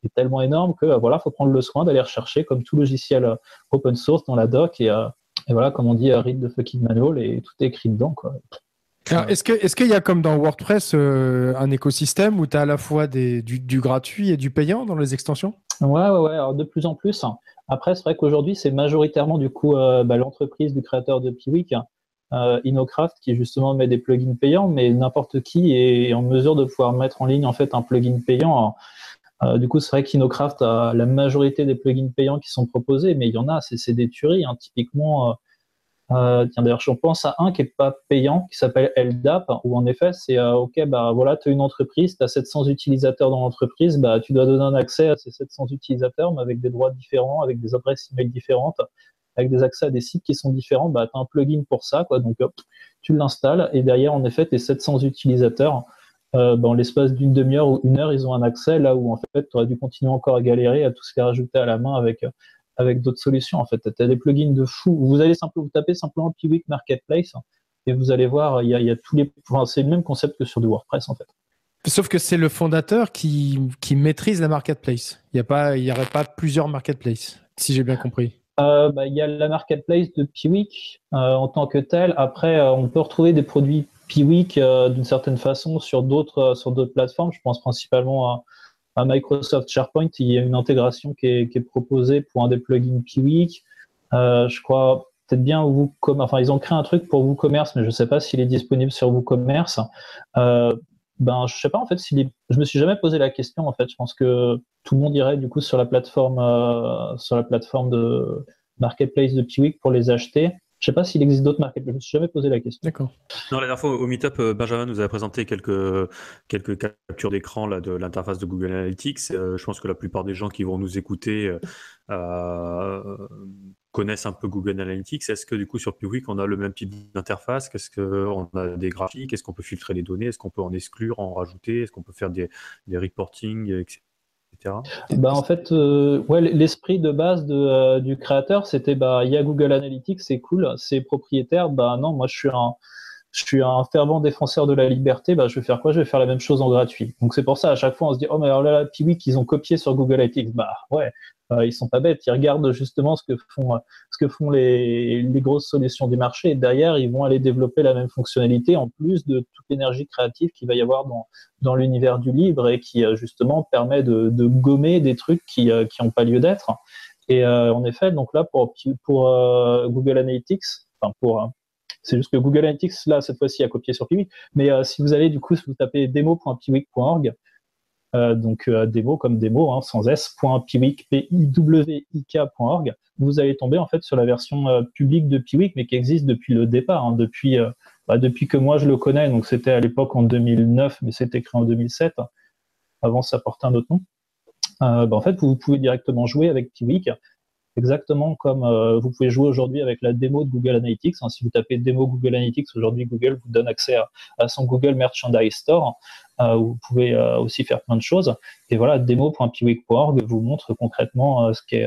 est tellement énorme que voilà, faut prendre le soin d'aller rechercher comme tout logiciel open source dans la doc et et voilà, comme on dit, read the fucking manual et tout est écrit dedans. Quoi. Est-ce qu'il est y a comme dans WordPress euh, un écosystème où tu as à la fois des, du, gratuit et du payant dans les extensions? Ouais, ouais, ouais. Alors, de plus en plus. Après, c'est vrai qu'aujourd'hui, c'est majoritairement du coup euh, bah, l'entreprise du créateur de Piwik, euh, InnoCraft, qui justement met des plugins payants, mais n'importe qui est en mesure de pouvoir mettre en ligne en fait un plugin payant. Euh, du coup, c'est vrai qu'InnoCraft a la majorité des plugins payants qui sont proposés, mais il y en a, c'est des tueries. Hein. Typiquement, euh, euh, tiens, d'ailleurs, je pense à un qui est pas payant, qui s'appelle LDAP, où en effet, c'est OK, bah voilà, tu as une entreprise, tu as 700 utilisateurs dans l'entreprise, bah, tu dois donner un accès à ces 700 utilisateurs, mais avec des droits différents, avec des adresses email différentes, avec des accès à des sites qui sont différents, bah, tu as un plugin pour ça, quoi. Donc, tu l'installes, et derrière, en effet, tes 700 utilisateurs, euh, dans l'espace d'une demi-heure ou une heure, ils ont un accès là où en fait, tu aurais dû continuer encore à galérer, à tout ce qui rajouter à la main avec, euh, avec d'autres solutions. En fait, tu as des plugins de fou. Vous allez simplement vous taper simplement Piwik Marketplace et vous allez voir, il y a, y a tous les. Enfin, c'est le même concept que sur du WordPress en fait. Sauf que c'est le fondateur qui, qui maîtrise la marketplace. Il n'y aurait pas plusieurs marketplaces, si j'ai bien compris. Euh, bah, il y a la marketplace de Piwik en tant que tel. Après, on peut retrouver des produits Piwik euh, d'une certaine façon sur d'autres euh, sur d'autres plateformes. Je pense principalement à, Microsoft SharePoint. Il y a une intégration qui est, proposée pour un des plugins Piwik. Euh, je crois peut-être bien WooCommerce. Enfin, ils ont créé un truc pour WooCommerce, mais je ne sais pas s'il est disponible sur WooCommerce. Ben, je sais pas en fait est... Je me suis jamais posé la question en fait. Je pense que tout le monde irait du coup sur la plateforme sur la plateforme de marketplace de Piwik pour les acheter. Je ne sais pas s'il existe d'autres marques. Je ne me suis jamais posé la question. D'accord. Non, la dernière fois au Meetup, euh, Benjamin nous avait présenté quelques, quelques captures d'écran de l'interface de Google Analytics. Euh, je pense que la plupart des gens qui vont nous écouter euh, connaissent un peu Google Analytics. Est-ce que du coup sur Piwik, on a le même type d'interface? Qu'est-ce qu'on a des graphiques? Est-ce qu'on peut filtrer les données? Est-ce qu'on peut en exclure, en rajouter? Est-ce qu'on peut faire des, des reporting, etc. Bah, en fait, euh, ouais, l'esprit de base euh, du créateur, c'était bah il y a Google Analytics, c'est cool, c'est propriétaire. Bah non, moi je suis un je suis un fervent défenseur de la liberté, bah, je vais faire quoi? Je vais faire la même chose en gratuit. Donc c'est pour ça, à chaque fois, on se dit, oh mais alors là, Piwik, ils ont copié sur Google Analytics. Bah ouais, ils sont pas bêtes, ils regardent justement ce que font, ce que font les, grosses solutions du marché, et derrière, ils vont aller développer la même fonctionnalité en plus de toute l'énergie créative qu'il va y avoir dans, dans l'univers du libre et qui justement permet de, gommer des trucs qui n'ont pas lieu d'être. Et en effet, donc là, pour, pour Google Analytics, enfin pour c'est juste que Google Analytics, là, cette fois-ci, a copié sur Piwik. Mais euh, si vous allez, du coup, vous tapez demo.piwik.org, euh, donc euh, démo comme démo, hein, sans s, .piwik.org, vous allez tomber en fait sur la version euh, publique de Piwik, mais qui existe depuis le départ, hein, depuis, bah, depuis que moi je le connais. Donc c'était à l'époque en 2009, mais c'était créé en 2007. Avant, ça portait un autre nom. Bah, en fait, vous pouvez directement jouer avec Piwik exactement comme euh, vous pouvez jouer aujourd'hui avec la démo de Google Analytics. Hein. si vous tapez démo Google Analytics, aujourd'hui Google vous donne accès à, son Google Merchandise Store. Euh, où vous pouvez euh, aussi faire plein de choses. Et voilà, demo.piwik.org vous montre concrètement ce qu'est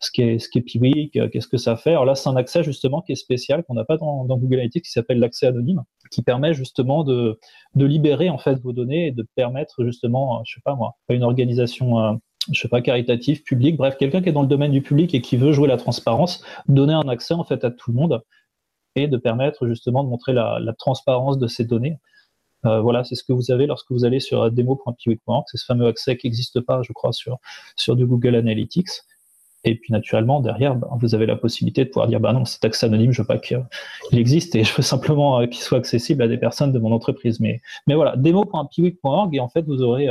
ce qu'est ce qu'est Piwik, qu'est-ce que ça fait. Alors là, c'est un accès justement qui est spécial qu'on n'a pas dans, Google Analytics, qui s'appelle l'accès anonyme, qui permet justement de, de libérer en fait vos données et de permettre justement, je sais pas moi, à une organisation je sais pas, caritatif, public, bref, quelqu'un qui est dans le domaine du public et qui veut jouer la transparence, donner un accès en fait à tout le monde et de permettre justement de montrer la, transparence de ces données. Euh, voilà, c'est ce que vous avez lorsque vous allez sur demo.piwik.org, c'est ce fameux accès qui n'existe pas, je crois, sur, sur du Google Analytics. Et puis naturellement, derrière, ben, vous avez la possibilité de pouvoir dire, bah non, cet accès anonyme, je veux pas qu'il existe et je veux simplement euh, qu'il soit accessible à des personnes de mon entreprise. Mais, voilà, demo.piwik.org et en fait, vous aurez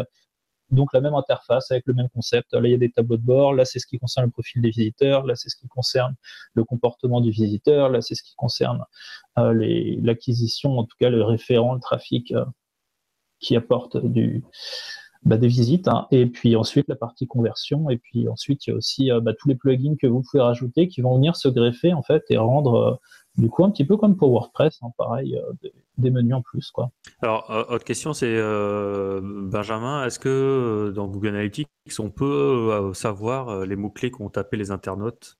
donc la même interface avec le même concept. Là, il y a des tableaux de bord. Là, c'est ce qui concerne le profil des visiteurs. Là, c'est ce qui concerne le comportement du visiteur. Là, c'est ce qui concerne euh, l'acquisition, en tout cas le référent, le trafic euh, qui apporte du, bah, des visites. Hein. Et puis ensuite, la partie conversion. Et puis ensuite, il y a aussi euh, bah, tous les plugins que vous pouvez rajouter qui vont venir se greffer en fait et rendre du coup un petit peu comme pour WordPress, hein, pareil, des menus en plus. Quoi. Alors, autre question, c'est euh, Benjamin, est-ce que euh, dans Google Analytics, on peut euh, savoir les mots-clés qu'ont tapé les internautes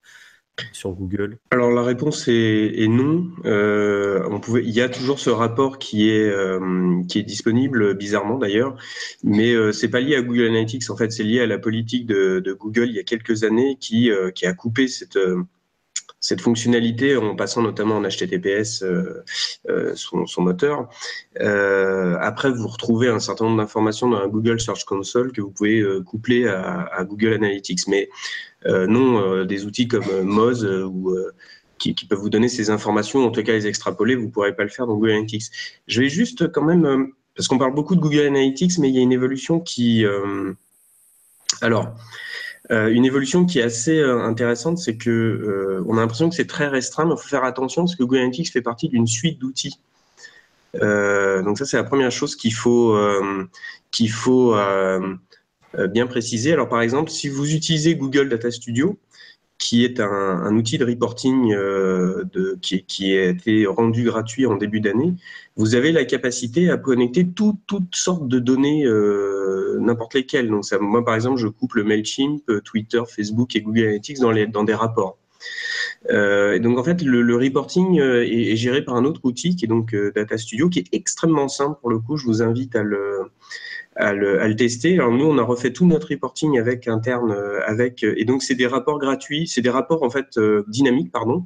sur Google? Alors la réponse est, non. on pouvait, il y a toujours ce rapport qui est qui est disponible bizarrement d'ailleurs, mais c'est pas lié à Google Analytics. En fait, c'est lié à la politique de, de, Google il y a quelques années qui qui a coupé cette cette fonctionnalité en passant notamment en HTTPS euh, euh, son, son, moteur. Euh, après, vous retrouvez un certain nombre d'informations dans un Google Search Console que vous pouvez euh, coupler à, à, Google Analytics. Mais euh, non, des outils comme Moz ou qui, qui, peuvent vous donner ces informations, en tout cas les extrapoler, vous ne pourrez pas le faire dans Google Analytics. Je vais juste quand même, parce qu'on parle beaucoup de Google Analytics, mais il y a une évolution qui... alors, euh, une évolution qui est assez euh, intéressante, c'est que euh, on a l'impression que c'est très restreint, mais il faut faire attention parce que Google Analytics fait partie d'une suite d'outils. donc ça, c'est la première chose qu'il faut qu'il faut bien préciser. Alors par exemple, si vous utilisez Google Data Studio, qui est un, outil de reporting de, qui, a été rendu gratuit en début d'année, vous avez la capacité à connecter toutes sortes de données n'importe lesquels. Donc moi, par exemple, je couple Mailchimp, Twitter, Facebook et Google Analytics dans, des rapports. Euh, donc en fait, le, reporting euh, est, géré par un autre outil qui est donc euh, Data Studio, qui est extrêmement simple pour le coup. Je vous invite à le, à le, tester. Alors nous, on a refait tout notre reporting avec interne, avec et donc c'est des rapports gratuits, c'est des rapports en fait dynamiques, pardon,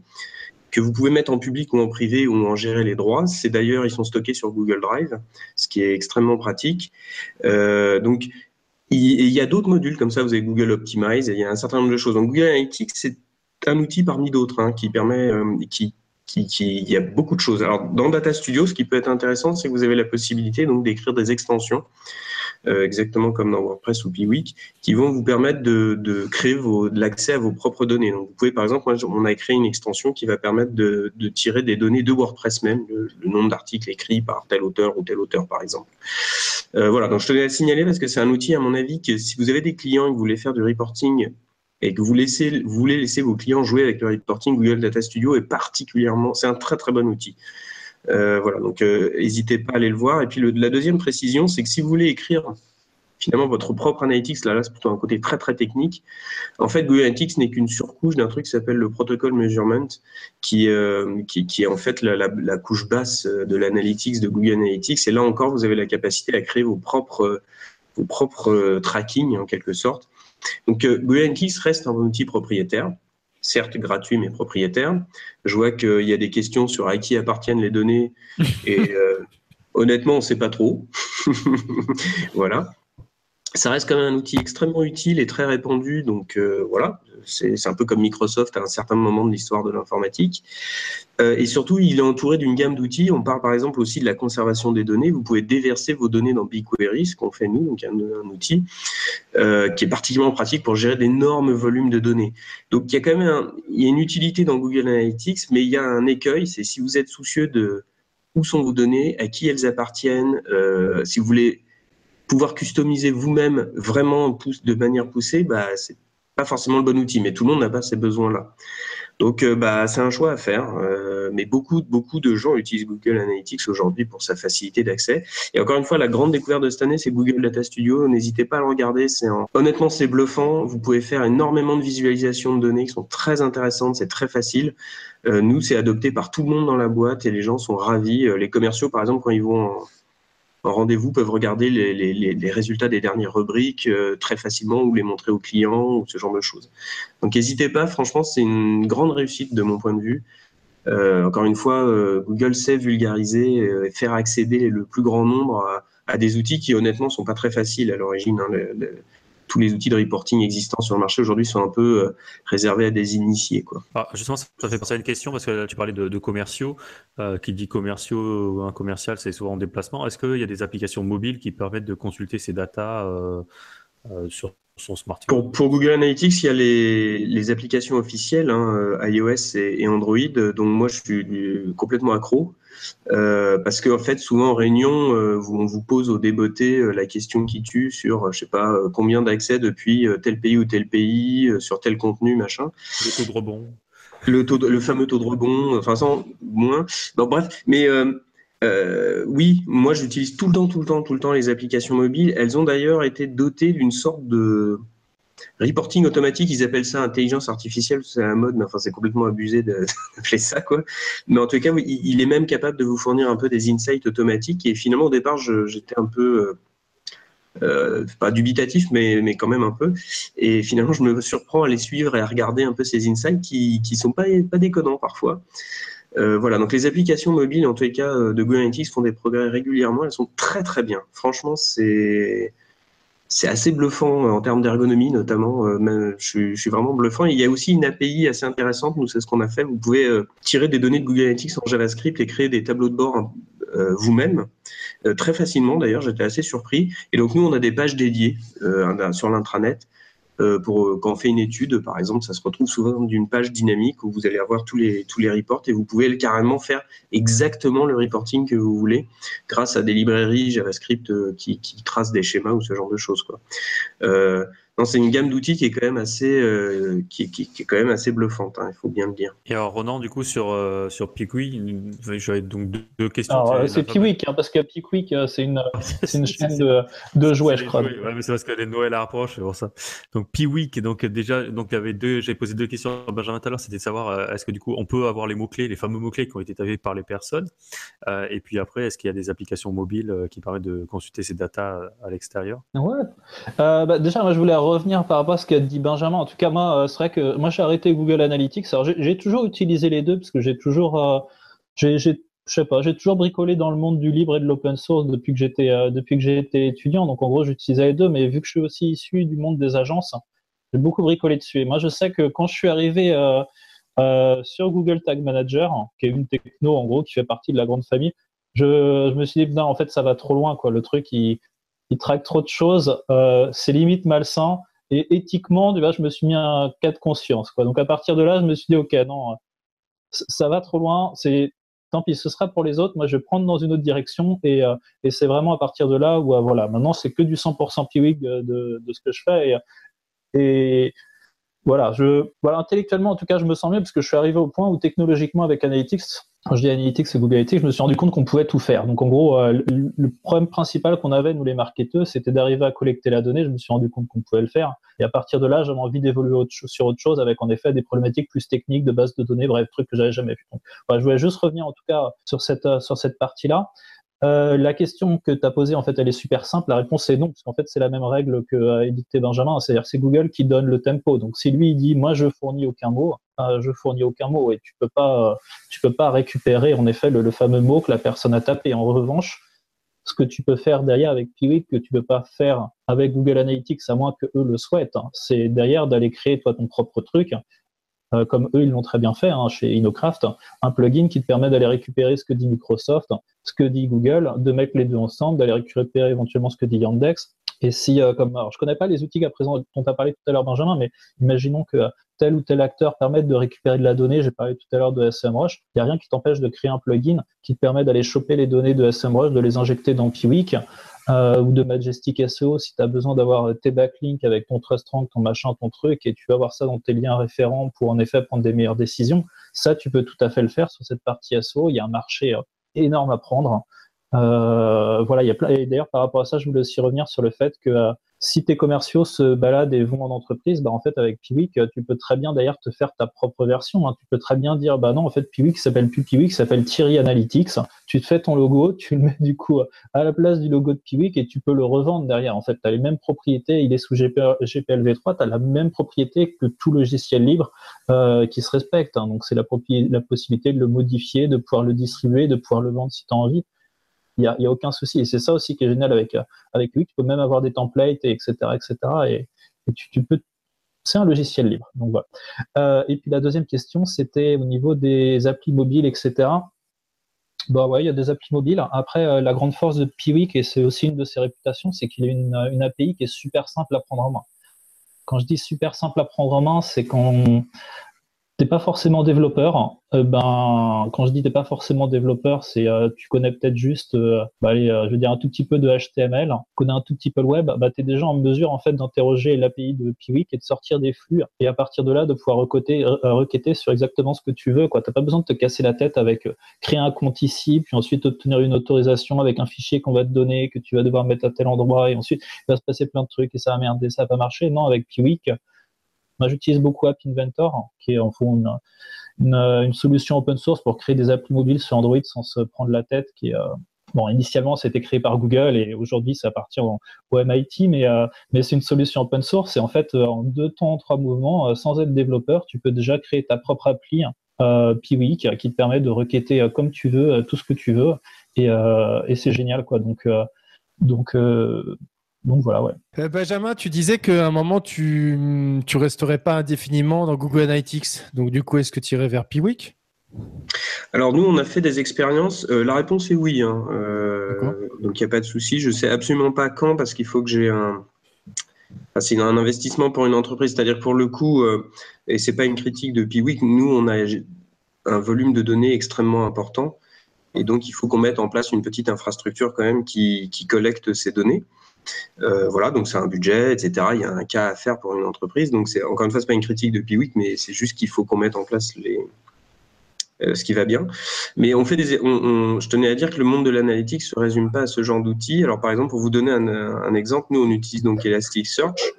que vous pouvez mettre en public ou en privé ou en gérer les droits. C'est d'ailleurs, ils sont stockés sur Google Drive, ce qui est extrêmement pratique. Euh, donc, il, y a d'autres modules comme ça, vous avez Google Optimize, il y a un certain nombre de choses. Donc, Google Analytics, c'est un outil parmi d'autres hein, qui permet, euh, qui, qui, qui, il y a beaucoup de choses. Alors, dans Data Studio, ce qui peut être intéressant, c'est que vous avez la possibilité donc d'écrire des extensions euh, exactement comme dans WordPress ou Piwik, qui vont vous permettre de, créer de l'accès à vos propres données. Donc, vous pouvez, par exemple, on a créé une extension qui va permettre de, tirer des données de WordPress même, le, nombre d'articles écrits par tel auteur ou tel auteur, par exemple. Euh, voilà, donc je tenais à signaler parce que c'est un outil, à mon avis, que si vous avez des clients et que vous voulez faire du reporting et que vous voulez laisser vos clients jouer avec le reporting, Google Data Studio est particulièrement, c'est un très très bon outil. Euh, voilà, donc euh, n'hésitez pas à aller le voir. Et puis la deuxième précision, c'est que si vous voulez écrire finalement votre propre Analytics. Là, là c'est plutôt un côté très très technique. En fait, Google Analytics n'est qu'une surcouche d'un truc qui s'appelle le Protocol Measurement, qui, qui, qui, est en fait la, la, couche basse de l'analytics de Google Analytics. Et là encore, vous avez la capacité à créer vos propres, vos propres tracking en quelque sorte. Donc Google Analytics reste un outil propriétaire certes gratuit mais propriétaire. Je vois qu'il y a des questions sur à qui appartiennent les données et euh, (laughs) honnêtement, on ne sait pas trop. (laughs) voilà. Ça reste quand même un outil extrêmement utile et très répandu, donc euh, voilà, c'est un peu comme Microsoft à un certain moment de l'histoire de l'informatique. Euh, et surtout, il est entouré d'une gamme d'outils. On parle par exemple aussi de la conservation des données. Vous pouvez déverser vos données dans BigQuery, ce qu'on fait nous, donc un, outil euh, qui est particulièrement pratique pour gérer d'énormes volumes de données. Donc il y a quand même il y a une utilité dans Google Analytics, mais il y a un écueil, c'est si vous êtes soucieux de où sont vos données, à qui elles appartiennent, si vous voulez pouvoir customiser vous-même vraiment de manière poussée, bah, c'est pas forcément le bon outil, mais tout le monde n'a pas ces besoins-là. Donc, euh, bah, c'est un choix à faire. Euh, mais beaucoup, beaucoup de gens utilisent Google Analytics aujourd'hui pour sa facilité d'accès. Et encore une fois, la grande découverte de cette année, c'est Google Data Studio. N'hésitez pas à le regarder. C'est honnêtement, c'est bluffant. Vous pouvez faire énormément de visualisations de données qui sont très intéressantes. C'est très facile. Euh, nous, c'est adopté par tout le monde dans la boîte et les gens sont ravis. Les commerciaux, par exemple, quand ils vont en, rendez-vous peuvent regarder les, résultats des dernières rubriques euh, très facilement ou les montrer aux clients ou ce genre de choses. Donc n'hésitez pas, franchement, c'est une grande réussite de mon point de vue. Euh, encore une fois, euh, Google sait vulgariser et faire accéder le plus grand nombre à, des outils qui honnêtement sont pas très faciles à l'origine. Hein, tous les outils de reporting existants sur le marché aujourd'hui sont un peu euh, réservés à des initiés. Quoi. Ah, justement, ça fait penser à une question parce que tu parlais de, commerciaux. Euh, qui dit commerciaux ou un commercial, c'est souvent en déplacement. Est-ce qu'il y a des applications mobiles qui permettent de consulter ces datas euh, sur son smartphone pour, Google Analytics, il y a les, applications officielles, hein, iOS et, et, Android, dont moi je suis complètement accro. Euh, parce qu'en en fait, souvent en réunion, euh, on vous pose au euh, la question qui tue sur, je sais pas, combien d'accès depuis tel pays ou tel pays, sur tel contenu, machin. Le taux de rebond. Le, taux le fameux taux de rebond, enfin, sans moins. Donc, bref, mais oui, moi j'utilise tout le temps, tout le temps, tout le temps les applications mobiles. Elles ont d'ailleurs été dotées d'une sorte de Reporting automatique, ils appellent ça intelligence artificielle, c'est un mode, mais enfin c'est complètement abusé (laughs) d'appeler ça quoi. Mais en tout cas, il est même capable de vous fournir un peu des insights automatiques. Et finalement, au départ, j'étais un peu euh, euh, pas dubitatif, mais, mais quand même un peu. Et finalement, je me surprends à les suivre et à regarder un peu ces insights qui qui sont pas pas déconnants parfois. Euh, voilà, donc les applications mobiles, en tous les cas, de Google Analytics font des progrès régulièrement. Elles sont très très bien. Franchement, c'est assez bluffant euh, en termes d'ergonomie notamment. Euh, je, suis vraiment bluffant. il y a aussi une API assez intéressante. Nous, c'est ce qu'on a fait. Vous pouvez euh, tirer des données de Google Analytics en JavaScript et créer des tableaux de bord vous-même très facilement. D'ailleurs, j'étais assez surpris. Et donc nous, on a des pages dédiées sur l'intranet euh, pour euh, quand on fait une étude, par exemple, ça se retrouve souvent d'une page dynamique où vous allez avoir tous les tous les reports et vous pouvez carrément faire exactement le reporting que vous voulez grâce à des librairies JavaScript euh, qui, qui tracent des schémas ou ce genre de choses quoi. Euh, c'est une gamme d'outils qui est quand même assez, euh, qui, est quand même assez bluffante. Hein, il faut bien le dire. Et alors, Ronan, du coup, sur euh, sur Pickwick, j'avais donc deux, questions. c'est Pickwick, hein, parce que Pickwick, euh, c'est une, (laughs) une chaîne de, de jouets, je crois. Ouais, mais c'est parce que les Noël approchent, c'est pour ça. Donc Pickwick, donc déjà, donc il y avait deux, j'ai posé deux questions à Benjamin tout à l'heure, c'était de savoir est-ce que du coup on peut avoir les mots clés, les fameux mots clés qui ont été tapés par les personnes, et puis après, est-ce qu'il y a des applications mobiles qui permettent de consulter ces datas à l'extérieur? Ouais. Bah, déjà, moi je voulais revenir par rapport à ce qu'a dit Benjamin. En tout cas, moi, euh, c'est vrai que moi, j'ai arrêté Google Analytics. Alors, j'ai toujours utilisé les deux parce que j'ai toujours, euh, je sais pas, j'ai toujours bricolé dans le monde du libre et de l'open source depuis que j'étais, euh, depuis que été étudiant. Donc, en gros, j'utilisais les deux. Mais vu que je suis aussi issu du monde des agences, j'ai beaucoup bricolé dessus. Et moi, je sais que quand je suis arrivé sur Google Tag Manager, qui est une techno en gros qui fait partie de la grande famille, je, je me suis dit non, en fait, ça va trop loin, quoi. Le truc, il, il traque trop de choses, c'est limite malsain. Et éthiquement, tu vois, je me suis mis un cas de conscience. Donc à partir de là, je me suis dit, ok, non, ça va trop loin. C'est tant pis, ce sera pour les autres. Moi, je vais prendre dans une autre direction. Et, euh, et c'est vraiment à partir de là où, euh, voilà, maintenant, c'est que du 100% Piwik de, de, de, ce que je fais. Et, et, voilà, je, voilà, intellectuellement, en tout cas, je me sens mieux parce que je suis arrivé au point où technologiquement, avec Analytics, quand je dis Analytics et Google Analytics, je me suis rendu compte qu'on pouvait tout faire. Donc en gros, euh, le, problème principal qu'on avait, nous les marketeurs, c'était d'arriver à collecter la donnée. Je me suis rendu compte qu'on pouvait le faire. Et à partir de là, j'avais envie d'évoluer sur autre chose avec en effet des problématiques plus techniques de base de données, bref, trucs que j'avais jamais vu. Je voulais juste revenir en tout cas sur cette, euh, sur cette partie-là. Euh, la question que tu as posée, en fait, elle est super simple. La réponse est non, parce qu'en fait, c'est la même règle que a édicté Benjamin, c'est-à-dire c'est Google qui donne le tempo. Donc, si lui il dit, moi, je fournis aucun mot, euh, je fournis aucun mot, et tu peux pas, euh, tu peux pas récupérer en effet le, fameux mot que la personne a tapé. En revanche, ce que tu peux faire derrière avec Piwik, que tu peux pas faire avec Google Analytics, à moins que eux le souhaitent, hein, c'est derrière d'aller créer toi ton propre truc euh, comme eux ils l'ont très bien fait hein, chez Innocraft, un plugin qui te permet d'aller récupérer ce que dit Microsoft, ce que dit Google, de mettre les deux ensemble, d'aller récupérer éventuellement ce que dit Yandex. Et si, euh, comme, alors je connais pas les outils qu'à présent dont tu as parlé tout à l'heure Benjamin, mais imaginons que tel ou tel acteur permette de récupérer de la donnée. J'ai parlé tout à l'heure de SMrush. Il n'y a rien qui t'empêche de créer un plugin qui te permet d'aller choper les données de SMrush, de les injecter dans Piwik, euh, ou de Majestic SEO si tu as besoin d'avoir tes backlinks avec ton Trust Rank, ton machin, ton truc, et tu vas avoir ça dans tes liens référents pour en effet prendre des meilleures décisions. Ça, tu peux tout à fait le faire sur cette partie SEO. Il y a un marché euh, énorme à prendre. Euh, voilà, il y a plein... Et d'ailleurs, par rapport à ça, je voulais aussi revenir sur le fait que euh, si tes commerciaux se baladent et vont en entreprise, bah en fait avec Piwik, tu peux très bien d'ailleurs te faire ta propre version. Hein. Tu peux très bien dire bah non en fait Piwik s'appelle plus Piwik, s'appelle Thierry Analytics. Tu te fais ton logo, tu le mets du coup à la place du logo de Piwik et tu peux le revendre derrière. En fait, tu as les mêmes propriétés, il est sous GPLv3, tu as la même propriété que tout logiciel libre euh, qui se respecte. Hein. Donc c'est la, la possibilité de le modifier, de pouvoir le distribuer, de pouvoir le vendre si tu as envie il n'y a, a, aucun souci. Et c'est ça aussi qui est génial avec, euh, avec lui. Tu peux même avoir des templates, et etc., etc. Et, tu, peux. C'est un logiciel libre. Donc voilà. Euh, et puis la deuxième question, c'était au niveau des applis mobiles, etc. Bah ouais, il y a des applis mobiles. Après, euh, la grande force de Piwik, et c'est aussi une de ses réputations, c'est qu'il a une, une API qui est super simple à prendre en main. Quand je dis super simple à prendre en main, c'est quand t'es pas forcément développeur, euh, ben quand je dis t'es pas forcément développeur, c'est euh, tu connais peut-être juste, euh, bah, allez, je veux dire un tout petit peu de HTML, connais un tout petit peu le web, bah t'es déjà en mesure en fait d'interroger l'API de Piwik et de sortir des flux et à partir de là de pouvoir requêter, requêter sur exactement ce que tu veux. Quoi, t'as pas besoin de te casser la tête avec créer un compte ici, puis ensuite obtenir une autorisation avec un fichier qu'on va te donner que tu vas devoir mettre à tel endroit et ensuite il va se passer plein de trucs et ça va merder, ça va pas marcher. Non, avec Piwik moi, j'utilise beaucoup App Inventor, qui est en fond une, solution open source pour créer des applis mobiles sur Android sans se prendre la tête. Qui, euh, bon, initialement, c'était créé par Google et aujourd'hui, ça appartient au, MIT, mais, euh, mais c'est une solution open source. Et en fait, euh, en deux temps, trois mouvements, sans être développeur, tu peux déjà créer ta propre appli. Euh, Piwik qui te permet de requêter comme tu veux tout ce que tu veux et, c'est génial quoi donc donc voilà, ouais. Euh, Benjamin, tu disais qu'à un moment, tu ne resterais pas indéfiniment dans Google Analytics. Donc du coup, est-ce que tu irais vers Piwik? Alors nous, on a fait des expériences. Euh, la réponse est oui. Hein. Euh, donc il n'y a pas de souci. Je ne sais absolument pas quand parce qu'il faut que j'ai un... c'est un investissement pour une entreprise. C'est-à-dire pour le coup, et c'est pas une critique de Piwik, nous, on a un volume de données extrêmement important. Et donc il faut qu'on mette en place une petite infrastructure quand même qui collecte ces données. Euh, voilà, donc c'est un budget, etc. Il y a un cas à faire pour une entreprise. Donc c'est encore une fois, c'est pas une critique de Piwik, mais c'est juste qu'il faut qu'on mette en place les, euh, ce qui va bien. Mais on fait des, je tenais à dire que le monde de l'analytique se résume pas à ce genre d'outils. Alors par exemple, pour vous donner un, exemple, nous on utilise donc Elasticsearch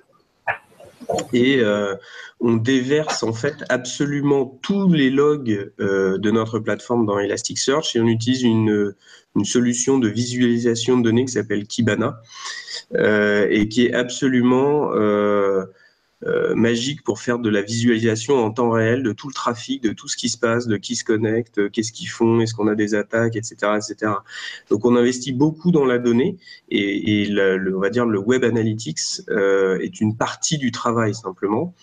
et euh, on déverse en fait absolument tous les logs de notre plateforme dans Elasticsearch et on utilise une, une solution de visualisation de données qui s'appelle Kibana euh, et qui est absolument euh, euh, magique pour faire de la visualisation en temps réel de tout le trafic, de tout ce qui se passe, de qui se connecte, qu'est-ce qu'ils font, est-ce qu'on a des attaques, etc., etc. Donc on investit beaucoup dans la donnée et, et on va dire le web analytics euh, est une partie du travail simplement.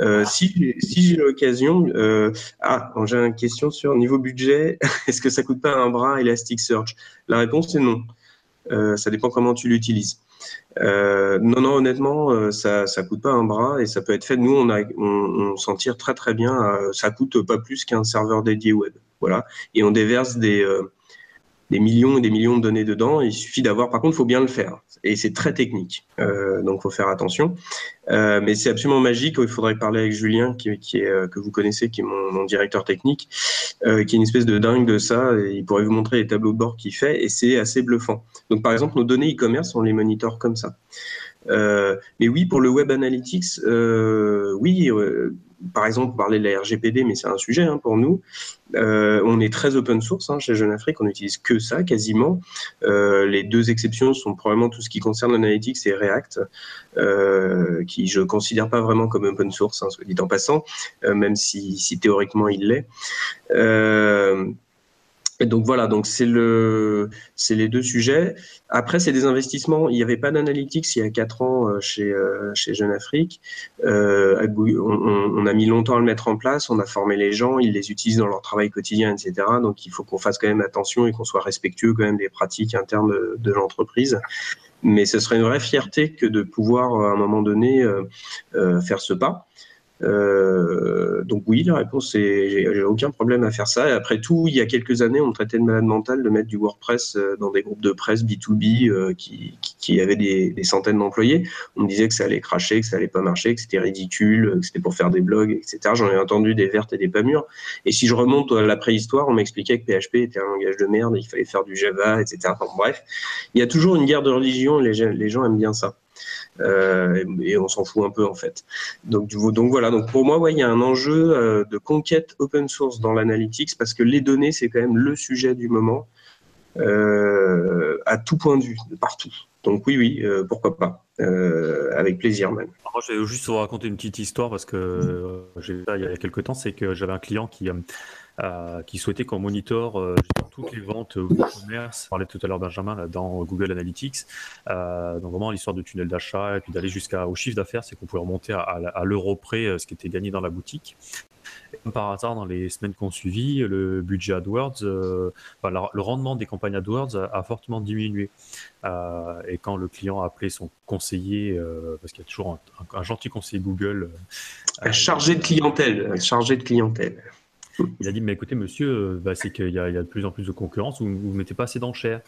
Euh, si si j'ai l'occasion, euh, ah, j'ai une question sur niveau budget, (laughs) est-ce que ça coûte pas un bras Elasticsearch? La réponse est non. Euh, ça dépend comment tu l'utilises. Euh, non, non, honnêtement, euh, ça ça coûte pas un bras et ça peut être fait. Nous, on, a, on, s'en tire très très bien. ça coûte pas plus qu'un serveur dédié web. Voilà. Et on déverse des, des millions et des millions de données dedans. Il suffit d'avoir, par contre, il faut bien le faire. Et c'est très technique. Euh, donc, faut faire attention. Euh, mais c'est absolument magique. Il faudrait parler avec Julien, qui, qui est, euh, que vous connaissez, qui est mon, mon directeur technique, euh, qui est une espèce de dingue de ça. Et il pourrait vous montrer les tableaux de bord qu'il fait. Et c'est assez bluffant. Donc, par exemple, nos données e-commerce, on les monitore comme ça. Euh, mais oui, pour le Web Analytics, euh, oui, euh, par exemple, parler de la RGPD, mais c'est un sujet hein, pour nous. On est très open source hein, chez Jeune Afrique, on n'utilise que ça quasiment. Les deux exceptions sont probablement tout ce qui concerne l'analytics et React, qui je considère pas vraiment comme open source, hein, dit en passant, même si, si, théoriquement il l'est. Donc voilà, donc c'est le, c'est les deux sujets. Après, c'est des investissements. Il n'y avait pas d'analytics il y a quatre ans euh, chez euh, chez Jeune Afrique. Euh, on, a mis longtemps à le mettre en place. On a formé les gens, ils les utilisent dans leur travail quotidien, etc. Donc il faut qu'on fasse quand même attention et qu'on soit respectueux quand même des pratiques internes de, l'entreprise. Mais ce serait une vraie fierté que de pouvoir à un moment donné faire ce pas. Euh, donc oui, la réponse c'est j'ai aucun problème à faire ça. Après tout, il y a quelques années, on traitait de malade mental de mettre du WordPress euh, dans des groupes de presse B2B euh, qui, qui, avaient des, centaines d'employés. On me disait que ça allait cracher, que ça allait pas marcher, que c'était ridicule, que c'était pour faire des blogs, etc. J'en ai entendu des vertes et des pas mûres. Et si je remonte à la préhistoire, on m'expliquait que PHP était un langage de merde, il fallait faire du Java, etc. Bref, il y a toujours une guerre de religion. Les gens aiment bien ça. Euh, et on s'en fout un peu en fait. Donc, voilà, donc pour moi, il y a un enjeu euh, de conquête open source dans l'analytics parce que les données, c'est quand même le sujet du moment euh, à tout point de vue, partout. Donc oui, oui, euh, pourquoi pas, euh, avec plaisir même. moi, je vais juste vous raconter une petite histoire parce que j'ai il y a quelques temps, c'est que j'avais un client qui euh, qui souhaitait qu'on monitore euh, toutes les ventes au commerce. On parlait tout à l'heure Benjamin là, dans Google Analytics. Euh, donc vraiment l'histoire de tunnel d'achat et puis d'aller jusqu'au chiffre d'affaires, c'est qu'on pouvait remonter à, l'euro près euh, ce qui était gagné dans la boutique. Par hasard, dans les semaines qui ont suivi, le budget AdWords, euh, le rendement des campagnes AdWords a, fortement diminué. Et quand le client a appelé son conseiller, parce qu'il y a toujours un, un, un gentil conseiller Google. chargé de clientèle, chargé de clientèle. Il a dit, mais écoutez, monsieur, euh, bah, c'est qu'il y, y, a de plus en plus de concurrence, vous ne mettez pas assez d'enchères.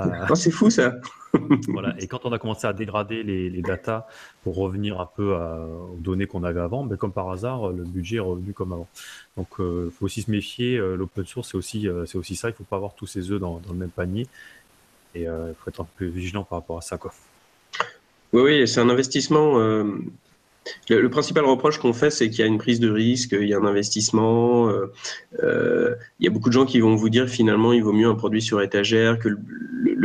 Euh, oh, c'est fou ça. (laughs) voilà. Et quand on a commencé à dégrader les, les datas pour revenir un peu à, aux données qu'on avait avant, ben, comme par hasard, le budget est revenu comme avant. Donc il euh, faut aussi se méfier. L'open source, c'est aussi, euh, c'est aussi ça. Il ne faut pas avoir tous ses œufs dans, dans, le même panier. Et il faut être un peu vigilant par rapport à ça. Quoi. Oui, oui, c'est un investissement le, principal reproche qu'on fait, c'est qu'il y a une prise de risque, il y a un investissement. Euh, euh, il y a beaucoup de gens qui vont vous dire finalement, il vaut mieux un produit sur étagère, que le,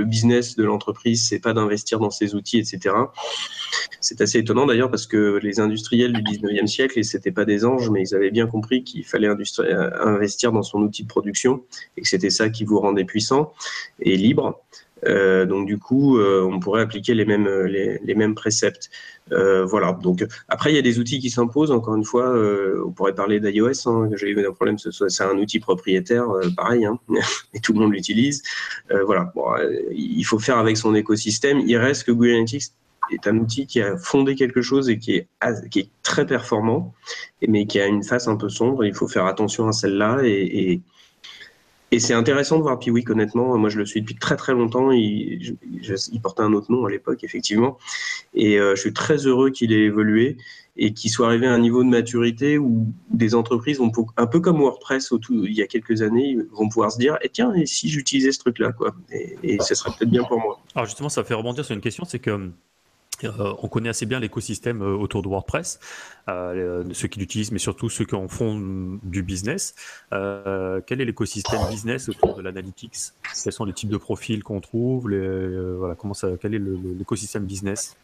business de l'entreprise, c'est pas d'investir dans ses outils, etc. C'est assez étonnant d'ailleurs parce que les industriels du 19e siècle, et c'était pas des anges, mais ils avaient bien compris qu'il fallait investir dans son outil de production et que c'était ça qui vous rendait puissant et libre. Euh, donc du coup, euh, on pourrait appliquer les mêmes, les, les mêmes préceptes. Euh, voilà. Donc après, il y a des outils qui s'imposent. Encore une fois, euh, on pourrait parler d'iOS. Hein, J'ai eu un problème. C'est un outil propriétaire, euh, pareil, hein, (laughs) et tout le monde l'utilise. Euh, voilà. Bon, il faut faire avec son écosystème. Il reste que Google Analytics est un outil qui a fondé quelque chose et qui est, qui est très performant, mais qui a une face un peu sombre. Il faut faire attention à celle-là et et c'est intéressant de voir Piwik, honnêtement. Moi, je le suis depuis très très longtemps. Il, portait un autre nom à l'époque, effectivement. Et euh, je suis très heureux qu'il ait évolué et qu'il soit arrivé à un niveau de maturité où des entreprises vont, un peu comme WordPress il y a quelques années, vont pouvoir se dire, eh, tiens, si j'utilisais ce truc-là, quoi? Et, et ce serait peut-être bien pour moi. Alors justement, ça fait rebondir sur une question, c'est que euh, on connaît assez bien l'écosystème euh, autour de WordPress, euh, ceux qui l'utilisent, mais surtout ceux qui en font du business. Quel est l'écosystème business autour de l'analytics? Quels sont les types de profils qu'on trouve? Comment ça, Quel est l'écosystème business?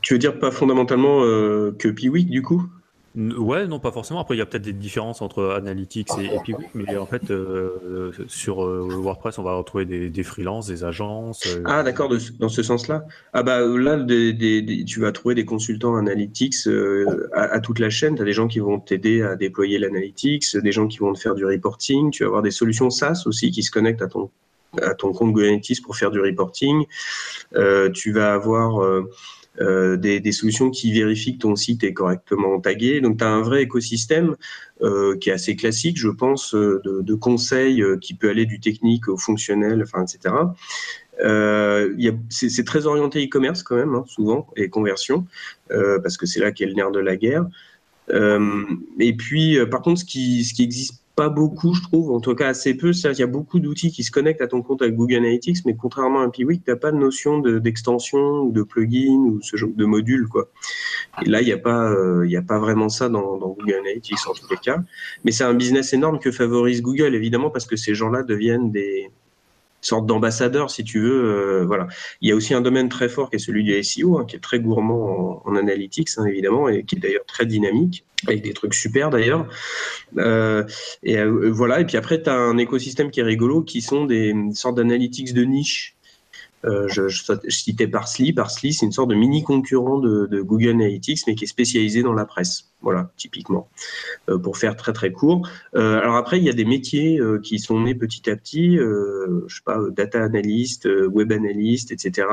Tu veux dire pas fondamentalement que Piwik du coup? Ouais, non, pas forcément. Après, il y a peut-être des différences entre Analytics et, Piwik, mais en fait, euh, sur euh, WordPress, on va retrouver des, des freelances, des agences. Euh, ah, d'accord, dans ce sens-là. Ah bah là, tu vas trouver des consultants Analytics euh, à, toute la chaîne. Tu as des gens qui vont t'aider à déployer l'Analytics, des gens qui vont te faire du reporting. Tu vas avoir des solutions SaaS aussi qui se connectent à ton à ton compte Analytics pour faire du reporting. tu vas avoir euh, des, solutions qui vérifient que ton site est correctement tagué. Donc, tu as un vrai écosystème euh, qui est assez classique, je pense, euh, de, conseils qui peut aller du technique au fonctionnel, enfin, etc. c'est très orienté e-commerce quand même, hein, souvent, et conversion, parce que c'est là qu'est le nerf de la guerre. et puis, par contre, ce qui, ce qui existe pas beaucoup, je trouve, en tout cas assez peu. Il y a beaucoup d'outils qui se connectent à ton compte avec Google Analytics, mais contrairement à Piwik, tu n'as pas de notion d'extension ou de plugin ou ce genre de module. Quoi. Et là, il n'y a, pas, euh, il a pas vraiment ça dans, Google Analytics en tous les cas. Mais c'est un business énorme que favorise Google, évidemment, parce que ces gens-là deviennent des, sorte d'ambassadeur, si tu veux. Euh, voilà. Il y a aussi un domaine très fort qui est celui du SEO, hein, qui est très gourmand en, analytics, hein, évidemment, et qui est d'ailleurs très dynamique, avec des trucs super d'ailleurs. Euh, et euh, voilà. Et puis après, tu as un écosystème qui est rigolo, qui sont des sortes d'analytics de niche euh, je, je, citais Parsly. Parsly, c'est une sorte de mini concurrent de, Google Analytics, mais qui est spécialisé dans la presse. Voilà, typiquement, euh, pour faire très très court. Euh, alors après, il y a des métiers qui sont nés petit à petit. je sais pas, data analyst, web analyst, etc.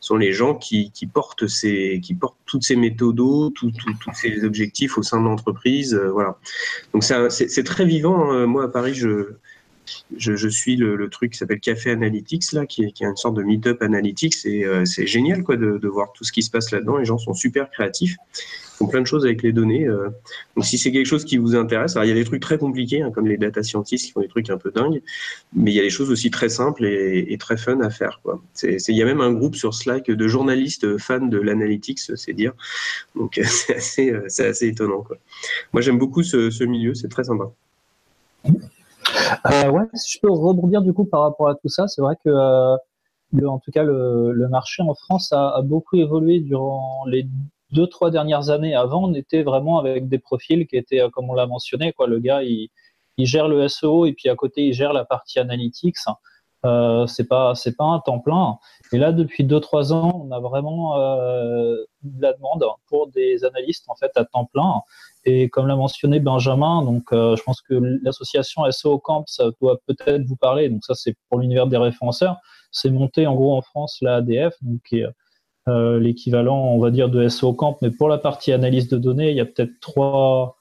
sont les gens qui, portent ces, qui portent toutes ces méthodos, tous ces objectifs au sein de l'entreprise. voilà. Donc c'est très vivant. Hein. Moi à Paris, je je, suis le, truc qui s'appelle Café Analytics, là, qui est, qui une sorte de meet-up analytics, et euh, c'est génial quoi, de, voir tout ce qui se passe là-dedans. Les gens sont super créatifs, font plein de choses avec les données. Euh. Donc si c'est quelque chose qui vous intéresse, alors il y a des trucs très compliqués, hein, comme les data scientists qui font des trucs un peu dingues, mais il y a des choses aussi très simples et, très fun à faire. Quoi. il y a même un groupe sur Slack de journalistes fans de l'analytics, c'est dire. Donc (laughs) c'est assez, euh, assez étonnant. Quoi. Moi j'aime beaucoup ce, ce milieu, c'est très sympa. Euh, ouais, si je peux rebondir du coup par rapport à tout ça, c'est vrai que euh, le, en tout cas le, le, marché en France a, beaucoup évolué durant les deux trois dernières années. Avant, on était vraiment avec des profils qui étaient, euh, comme on l'a mentionné, quoi. Le gars, il, il, gère le SEO et puis à côté, il gère la partie analytics. Euh, c'est pas c'est pas un temps plein. Et là, depuis deux trois ans, on a vraiment euh, la demande pour des analystes en fait à temps plein. Et comme l'a mentionné Benjamin, donc euh, je pense que l'association SEO Camp, ça doit peut-être vous parler. Donc ça, c'est pour l'univers des référenceurs. C'est monté en gros en France la ADF, donc qui est euh, l'équivalent, on va dire, de SEO Camp. Mais pour la partie analyse de données, il y a peut-être trois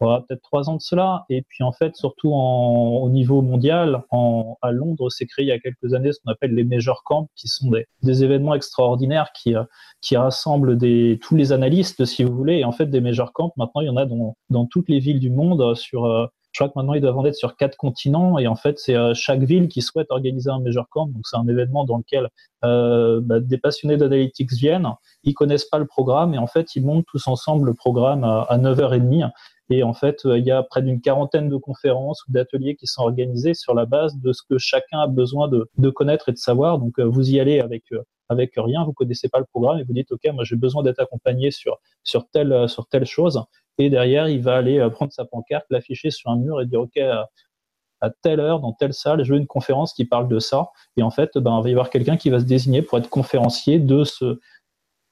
voilà, peut-être trois ans de cela. Et puis en fait, surtout en, au niveau mondial, en, à Londres, s'est créé il y a quelques années ce qu'on appelle les Major Camps, qui sont des, des événements extraordinaires qui, euh, qui rassemblent des, tous les analystes, si vous voulez. Et en fait, des Major Camps, maintenant, il y en a dans, dans toutes les villes du monde sur euh, je crois que maintenant ils doivent en être sur quatre continents et en fait c'est euh, chaque ville qui souhaite organiser un Major Camp. Donc c'est un événement dans lequel euh, bah, des passionnés d'analytics viennent, ils connaissent pas le programme et en fait ils montent tous ensemble le programme à, à 9h30 et en fait, euh, il y a près d'une quarantaine de conférences ou d'ateliers qui sont organisés sur la base de ce que chacun a besoin de, connaître et de savoir. Donc, euh, vous y allez avec euh, avec rien, vous connaissez pas le programme et vous dites, OK, moi, j'ai besoin d'être accompagné sur, sur telle, sur telle chose. Et derrière, il va aller prendre sa pancarte, l'afficher sur un mur et dire, OK, à, telle heure, dans telle salle, je veux une conférence qui parle de ça. Et en fait, ben, il va y avoir quelqu'un qui va se désigner pour être conférencier de ce,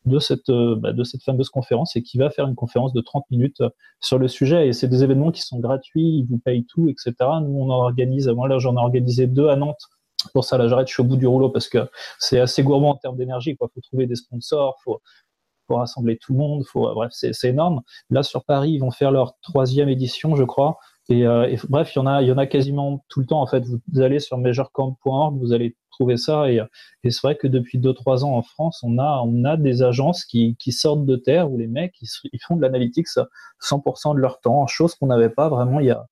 de cette, euh, bah, de cette fameuse conférence et qui va faire une conférence de 30 minutes euh, sur le sujet. Et c'est des événements qui sont gratuits, ils vous payent tout, etc. Nous, on en organise, moi là, j'en ai organisé deux à Nantes. Pour ça, là, j'arrête, je suis au bout du rouleau parce que c'est assez gourmand en termes d'énergie. Il faut trouver des sponsors, faut, faut rassembler tout le monde, faut, bref, c'est énorme. Là, sur Paris, ils vont faire leur troisième édition, je crois. Et, euh, bref, il y en a, il y en a quasiment tout le temps. En fait, vous allez sur majorcamp.org, vous allez trouver ça. Et, et c'est vrai que depuis 2-3 ans en France, on a, on a des agences qui, qui sortent de terre où les mecs ils, font de l'analytics 100% de leur temps, chose qu'on n'avait pas vraiment il y a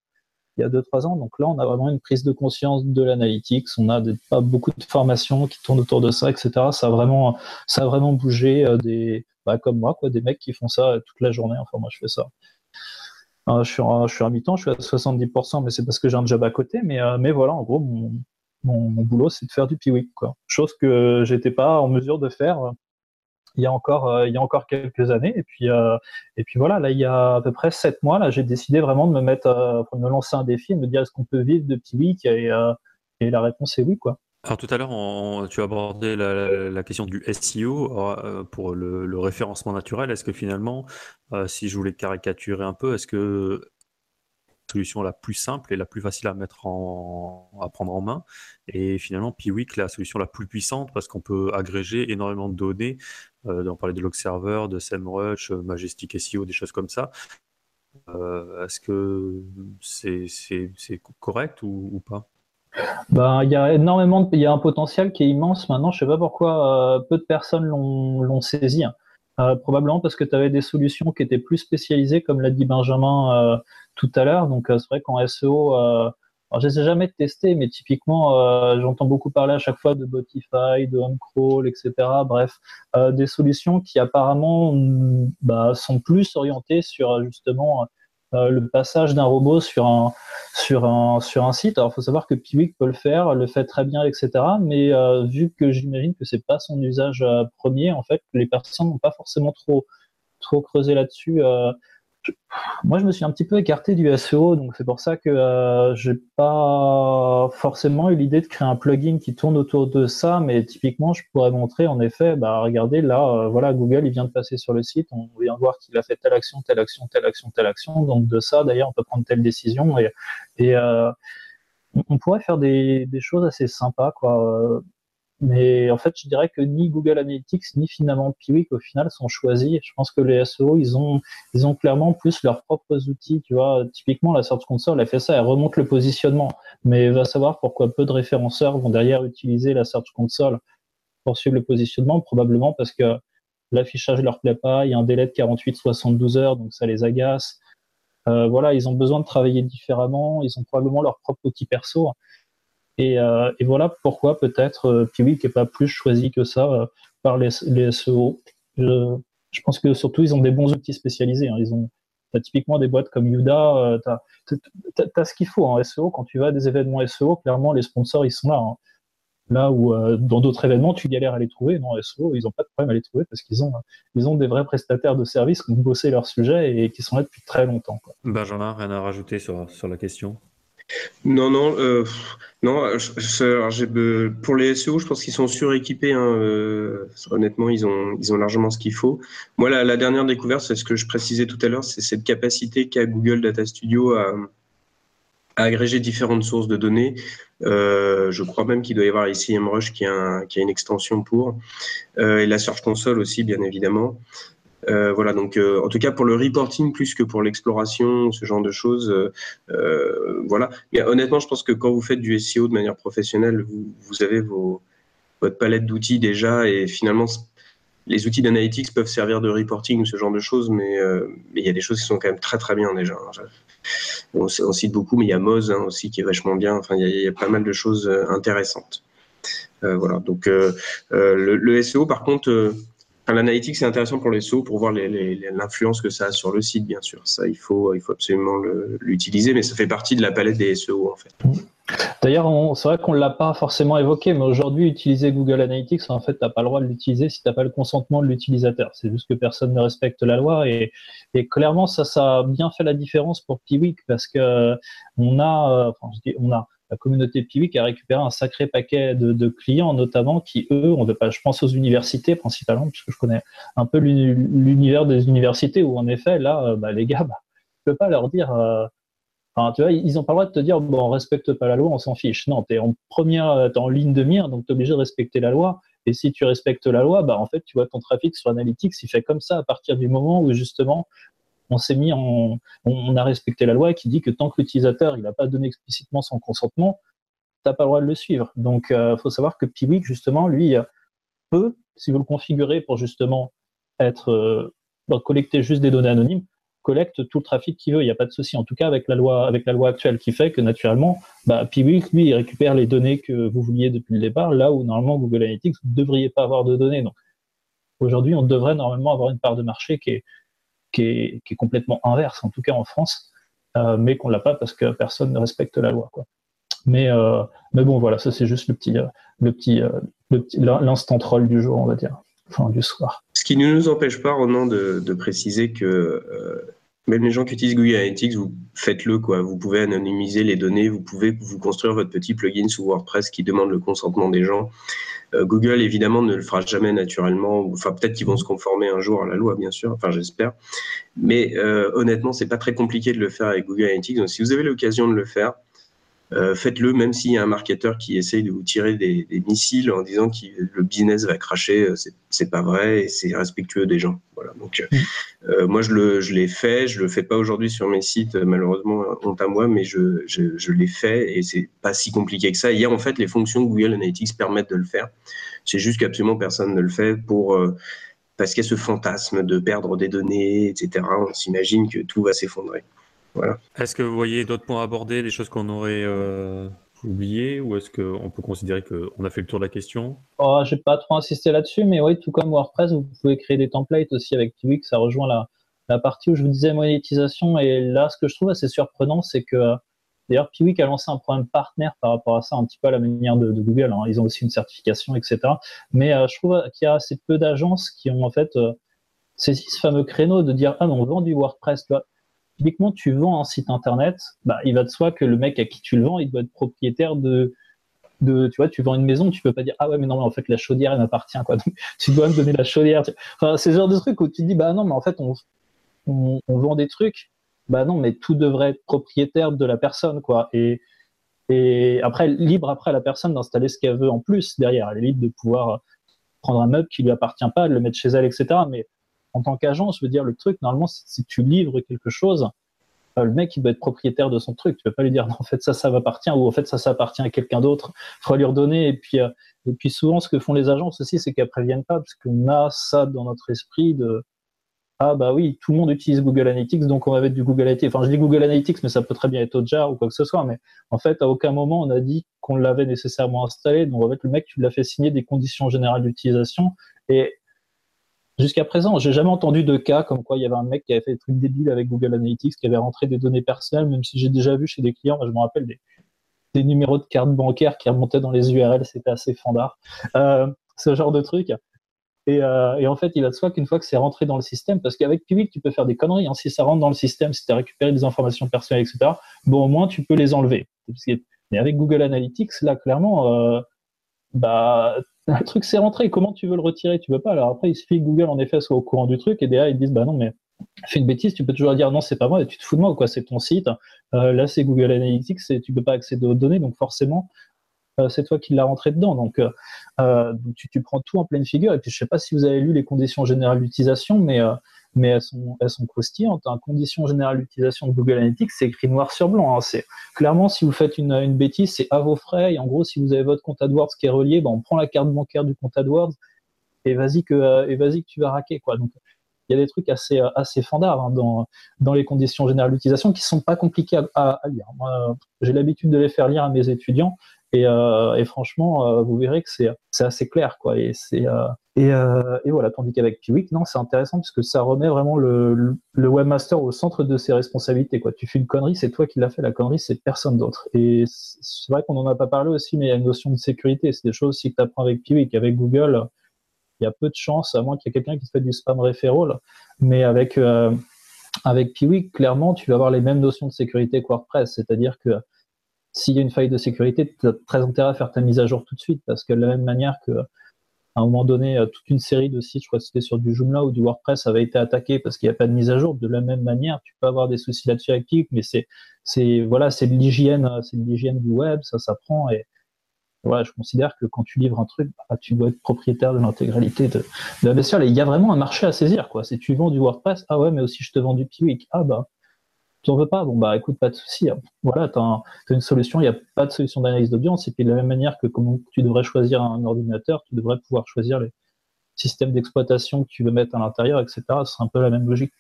il y a 2-3 ans. Donc là, on a vraiment une prise de conscience de l'analytics. On a pas beaucoup de formations qui tournent autour de ça, etc. Ça a vraiment, ça a vraiment bougé euh, des, bah, comme moi, quoi, des mecs qui font ça toute la journée. Enfin, moi, je fais ça. Euh, je suis, je suis à mi-temps, je suis à 70%, mais c'est parce que j'ai un job à côté. Mais, euh, mais voilà, en gros, mon, mon, boulot, c'est de faire du Piwik, quoi. Chose que j'étais pas en mesure de faire euh, il y a encore il y a encore quelques années. Et puis et puis voilà, là il y a à peu près sept mois, là j'ai décidé vraiment de me mettre, de me lancer un défi, de me dire est-ce qu'on peut vivre de Piwik et, et la réponse est oui, quoi. Alors tout à l'heure, tu as abordé la, question du SEO euh, pour le, référencement naturel. Est-ce que finalement, euh, si je voulais caricaturer un peu, est-ce que solution la plus simple et la plus facile à mettre en, à prendre en main. Et finalement, Piwik, la solution la plus puissante parce qu'on peut agréger énormément de données. Euh, on parlait de log server, de SEMrush, Majestic SEO, des choses comme ça. Est-ce que c'est correct ou, pas? Ben, il y a énormément, il y a un potentiel qui est immense maintenant. Je sais pas pourquoi peu de personnes l'ont saisi. Hein. Euh, probablement parce que tu avais des solutions qui étaient plus spécialisées, comme l'a dit Benjamin euh, tout à l'heure. Donc euh, c'est vrai qu'en SEO, alors je ne les ai jamais testés, mais typiquement, j'entends beaucoup parler à chaque fois de Botify, de OnCrawl, etc. Bref, des solutions qui apparemment mm, bah, sont plus orientées sur justement euh, le passage d'un robot sur un, sur un, sur un site. Alors, il faut savoir que Piwik peut le faire, le fait très bien, etc. Mais euh, vu que j'imagine que c'est pas son usage euh, premier, en fait, les personnes n'ont pas forcément trop, trop creusé là-dessus moi, je me suis un petit peu écarté du SEO, donc c'est pour ça que euh, j'ai pas forcément eu l'idée de créer un plugin qui tourne autour de ça, mais typiquement, je pourrais montrer en effet, bah regardez là, euh, voilà, Google, il vient de passer sur le site, on vient voir qu'il a fait telle action, telle action, telle action, telle action, donc de ça, d'ailleurs, on peut prendre telle décision et, euh, on pourrait faire des, des, choses assez sympas, quoi. Mais en fait, je dirais que ni Google Analytics ni finalement Piwik au final sont choisis. Je pense que les SEO, ils ont, ils ont clairement plus leurs propres outils. Tu vois, typiquement la Search Console, elle fait ça, elle remonte le positionnement. Mais va savoir pourquoi peu de référenceurs vont derrière utiliser la Search Console pour suivre le positionnement, probablement parce que l'affichage leur plaît pas, il y a un délai de 48-72 heures, donc ça les agace. Euh, voilà, ils ont besoin de travailler différemment, ils ont probablement leur propre outil perso. Euh, et, voilà pourquoi peut-être euh, Piwik n'est pas plus choisi que ça euh, par les, SEO. Je, pense que surtout, ils ont des bons outils spécialisés. Hein. Ils ont as typiquement des boîtes comme Yuda, tu as, ce qu'il faut en SEO. Quand tu vas à des événements SEO, clairement, les sponsors, ils sont là. Hein. Là où dans d'autres événements, tu galères à les trouver. Non, SEO, ils n'ont pas de problème à les trouver parce qu'ils ont, des vrais prestataires de services qui ont bossé leur sujet et qui sont là depuis très longtemps. Benjamin, rien à rajouter sur la question? Non, non, euh, non. pour les SEO, je pense qu'ils sont suréquipés. Hein, euh, honnêtement, ils ont, largement ce qu'il faut. Moi, la, dernière découverte, c'est ce que je précisais tout à l'heure, c'est cette capacité qu'a Google Data Studio à, agréger différentes sources de données. Euh, je crois même qu'il doit y avoir ici MRush qui a une extension pour, et la Search Console aussi, bien évidemment. Euh, voilà, donc euh, en tout cas pour le reporting plus que pour l'exploration, ce genre de choses, euh, voilà. Mais honnêtement, je pense que quand vous faites du SEO de manière professionnelle, vous, avez votre palette d'outils déjà et finalement les outils d'analytics peuvent servir de reporting ou ce genre de choses, mais il y a des choses qui sont quand même très très bien déjà. On, cite beaucoup, mais il y a Moz hein, aussi qui est vachement bien. Enfin, il y, a, pas mal de choses intéressantes. voilà. Donc le, SEO, par contre L'analytique, c'est intéressant pour les SEO pour voir l'influence que ça a sur le site, bien sûr. Ça, il faut, absolument l'utiliser, mais ça fait partie de la palette des SEO, en fait. D'ailleurs, c'est vrai qu'on ne l'a pas forcément évoqué, mais aujourd'hui, utiliser Google Analytics, en fait, tu n'as pas le droit de l'utiliser si tu n'as pas le consentement de l'utilisateur. C'est juste que personne ne respecte la loi. Et, clairement, ça, a bien fait la différence pour Piwik parce que on a, euh, enfin, je dis, on a, la communauté Piwik a récupéré un sacré paquet de, clients, notamment qui, eux, on je pense aux universités principalement, puisque je connais un peu l'univers des universités où, en effet, là, euh, bah, les gars, bah, tu peux pas leur dire. Euh, enfin, tu vois, ils ont pas le droit de te dire, bon, on respecte pas la loi, on s'en fiche. Non, tu es en première, es en ligne de mire, donc tu es obligé de respecter la loi. Et si tu respectes la loi, bah, en fait, tu vois ton trafic sur Analytics, il fait comme ça à partir du moment où justement on a respecté la loi qui dit que tant que l'utilisateur il n'a pas donné explicitement son consentement, tu n'as pas le droit de le suivre. Donc, il euh, faut savoir que Piwik, justement, lui, euh, peut, si vous le configurez pour justement être euh, collecter juste des données anonymes, collecte tout le trafic qu'il veut. Il n'y a pas de souci. En tout cas, avec la loi, avec la loi actuelle, qui fait que naturellement, bah, Piwik, lui, il récupère les données que vous vouliez depuis le départ, là où normalement Google Analytics, ne devriez pas avoir de données. Donc, aujourd'hui, on devrait normalement avoir une part de marché qui est, qui est, complètement inverse, en tout cas en France, euh, mais qu'on l'a pas parce que personne ne respecte la loi. Euh, mais bon, voilà, ça c'est juste le petit, euh, l'instant troll du jour, on va dire, du soir. Ce qui ne nous empêche pas, Ronan, de, de préciser que même les gens qui utilisent Google Analytics, vous faites-le quoi. Vous pouvez anonymiser les données, vous pouvez vous construire votre petit plugin sous WordPress qui demande le consentement des gens. Euh, Google évidemment ne le fera jamais naturellement. Enfin peut-être qu'ils vont se conformer un jour à la loi bien sûr. Enfin j'espère. Mais euh, honnêtement c'est pas très compliqué de le faire avec Google Analytics. Donc si vous avez l'occasion de le faire, euh, faites-le, même s'il y a un marketeur qui essaye de vous tirer des, missiles en disant que le business va cracher, euh, c'est pas vrai et c'est respectueux des gens. Voilà. Donc, euh, moi, je l'ai je fait, je le fais pas aujourd'hui sur mes sites, malheureusement, honte à moi, mais je, je, l'ai fait et c'est pas si compliqué que ça. Il y a en fait les fonctions Google Analytics permettent de le faire. C'est juste qu'absolument personne ne le fait pour parce qu'il y a ce fantasme de perdre des données, etc. On s'imagine que tout va s'effondrer. Est-ce que vous voyez d'autres points abordés, des choses qu'on aurait euh, oubliées, ou est-ce qu'on peut considérer qu'on a fait le tour de la question? Oh, Je n'ai pas trop insisté là-dessus, mais oui, tout comme WordPress, vous pouvez créer des templates aussi avec Piwik, ça rejoint la, la, partie où je vous disais monétisation, et là, ce que je trouve assez surprenant, c'est que D'ailleurs, Piwik a lancé un programme partenaire par rapport à ça, un petit peu à la manière de, Google. Hein. Ils ont aussi une certification, etc. Mais euh, je trouve qu'il y a assez peu d'agences qui ont en fait euh, saisi ce fameux créneau de dire ah mais on vend du WordPress. Tu vois typiquement, tu vends un site internet, bah, il va de soi que le mec à qui tu le vends, il doit être propriétaire de, de, tu vois, tu vends une maison, tu peux pas dire ah ouais mais non mais en fait la chaudière elle m'appartient quoi, (laughs) donc tu dois me donner la chaudière. Enfin c'est ce genre de truc où tu dis bah non mais en fait on, on, vend des trucs, bah non mais tout devrait être propriétaire de la personne quoi et et après libre après à la personne d'installer ce qu'elle veut en plus derrière, elle est libre de pouvoir prendre un meuble qui lui appartient pas, le mettre chez elle etc. Mais en tant qu'agent, je veux dire, le truc, normalement, si tu livres quelque chose, euh, le mec, il doit être propriétaire de son truc. Tu peux pas lui dire, (laughs) en fait, ça, ça m'appartient, ou en fait, ça, ça appartient à quelqu'un d'autre. Il faut lui redonner. Et puis, euh, et puis, souvent, ce que font les agences aussi, c'est qu'elles préviennent pas, parce qu'on a ça dans notre esprit de, ah, bah oui, tout le monde utilise Google Analytics, donc on va mettre du Google Analytics. Enfin, je dis Google Analytics, mais ça peut très bien être Hotjar ou quoi que ce soit. Mais en fait, à aucun moment, on a dit qu'on l'avait nécessairement installé. Donc, en fait, le mec, tu l'as fait signer des conditions générales d'utilisation. Et Jusqu'à présent, j'ai jamais entendu de cas comme quoi il y avait un mec qui avait fait des trucs débiles avec Google Analytics, qui avait rentré des données personnelles, même si j'ai déjà vu chez des clients, je me rappelle des, numéros de carte bancaire qui remontaient dans les URL, c'était assez fandard. Euh, ce genre de truc. Euh, et, en fait, il va de soi qu'une fois que c'est rentré dans le système, parce qu'avec Piwik, tu peux faire des conneries. Hein. Si ça rentre dans le système, si tu as récupéré des informations personnelles, etc., bon, au moins, tu peux les enlever. Mais avec Google Analytics, là, clairement, euh, bah, un truc s'est rentré, comment tu veux le retirer? Tu veux pas. Alors après, il suffit que Google en effet soit au courant du truc et derrière ils disent bah non mais fais une bêtise, tu peux toujours dire non c'est pas moi, tu te fous de moi quoi C'est ton site. Euh, là c'est Google Analytics et tu peux pas accéder aux données donc forcément euh, c'est toi qui l'as rentré dedans. Donc, euh, tu, tu, prends tout en pleine figure. Et puis je sais pas si vous avez lu les conditions générales d'utilisation, mais mais elles sont, elles sont croustillantes. En condition générale d'utilisation de Google Analytics, c'est écrit noir sur blanc. Hein. C'est clairement si vous faites une, une bêtise, c'est à vos frais. Et en gros, si vous avez votre compte AdWords qui est relié, ben, on prend la carte bancaire du compte AdWords et vas-y que et vas-y que tu vas raquer quoi. Donc il y a des trucs assez assez fandards hein, dans dans les conditions générales d'utilisation qui sont pas compliqués à, à lire. J'ai l'habitude de les faire lire à mes étudiants et, euh, et franchement, euh, vous verrez que c'est assez clair, quoi. Et c'est euh, et, voilà. Tandis qu'avec Piwik, non, c'est intéressant parce que ça remet vraiment le, webmaster au centre de ses responsabilités, quoi. Tu fais une connerie, c'est toi qui l'as fait. La connerie, c'est personne d'autre. Et c'est vrai qu'on en a pas parlé aussi, mais il y a une notion de sécurité. C'est des choses aussi que tu apprends avec Piwik, avec Google. Il y a peu de chances, à moins qu'il y ait quelqu'un qui te fait du spam referral. Mais avec avec Piwik, clairement, tu vas avoir les mêmes notions de sécurité que WordPress, c'est-à-dire que s'il y a une faille de sécurité, tu as très intérêt à faire ta mise à jour tout de suite parce que de la même manière que à un moment donné, euh, toute une série de sites, je crois que c'était sur du Joomla ou du WordPress, avait été attaqué parce qu'il n'y a pas de mise à jour. De la même manière, tu peux avoir des soucis là-dessus avec mais c'est, c'est, voilà, c'est de l'hygiène, c'est de l'hygiène du web, ça s'apprend et voilà, je considère que quand tu livres un truc, bah, tu dois être propriétaire de l'intégralité de, de la bestiole. Et il y a vraiment un marché à saisir, quoi. Si tu vends du WordPress, ah ouais, mais aussi je te vends du Piwik. Ah bah, tu n'en veux pas? Bon, bah écoute, pas de souci. Hein. Voilà, tu as, une solution, il n'y a pas de solution d'analyse d'audience. Et puis de la même manière que comment tu devrais choisir un ordinateur, tu devrais pouvoir choisir les systèmes d'exploitation que tu veux mettre à l'intérieur, etc. C'est un peu la même logique.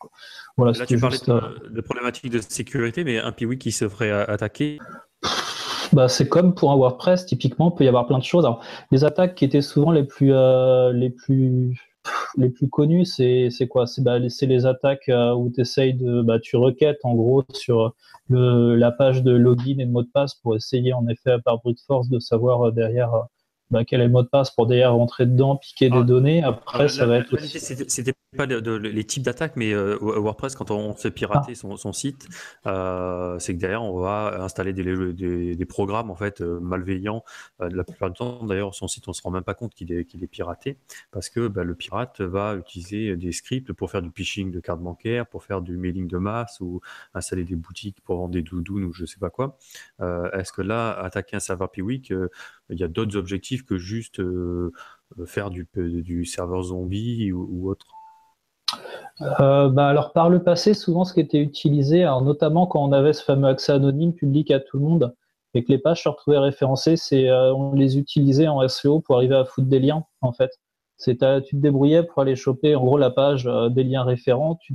Voilà, Là, tu parlais de, euh, de, problématiques de sécurité, mais un Piwik qui se ferait attaquer? Bah, c'est comme pour un WordPress, typiquement, il peut y avoir plein de choses. Alors, les attaques qui étaient souvent les plus, euh, les plus les plus connus, c'est quoi? C'est bah, les attaques euh, où essayes de, bah, tu requêtes en gros sur le, la page de login et de mot de passe pour essayer en effet par brute force de savoir euh, derrière bah, quel est le mot de passe pour derrière rentrer dedans, piquer des ah. données. Après, ça va être. C'était pas les types d'attaques, mais euh, WordPress, quand on fait pirater son, son, site, euh, c'est que derrière, on va installer des, des, des programmes en fait euh, malveillants. La plupart du temps, d'ailleurs, son site, on se rend même pas compte qu'il est, qu'il est piraté, parce que bah, le pirate va utiliser des scripts pour faire du phishing de cartes bancaires, pour faire du mailing de masse ou installer des boutiques pour vendre des doudounes ou je sais pas quoi. Est-ce que là, attaquer un serveur Piwik, il y a d'autres objectifs que juste faire du, du serveur zombie ou autre? Euh, bah alors par le passé, souvent ce qui était utilisé, alors notamment quand on avait ce fameux accès anonyme public à tout le monde et que les pages se retrouvaient référencées, c'est euh, on les utilisait en SEO pour arriver à foutre des liens en fait. C'est tu te débrouillais pour aller choper en gros la page euh, des liens référents, tu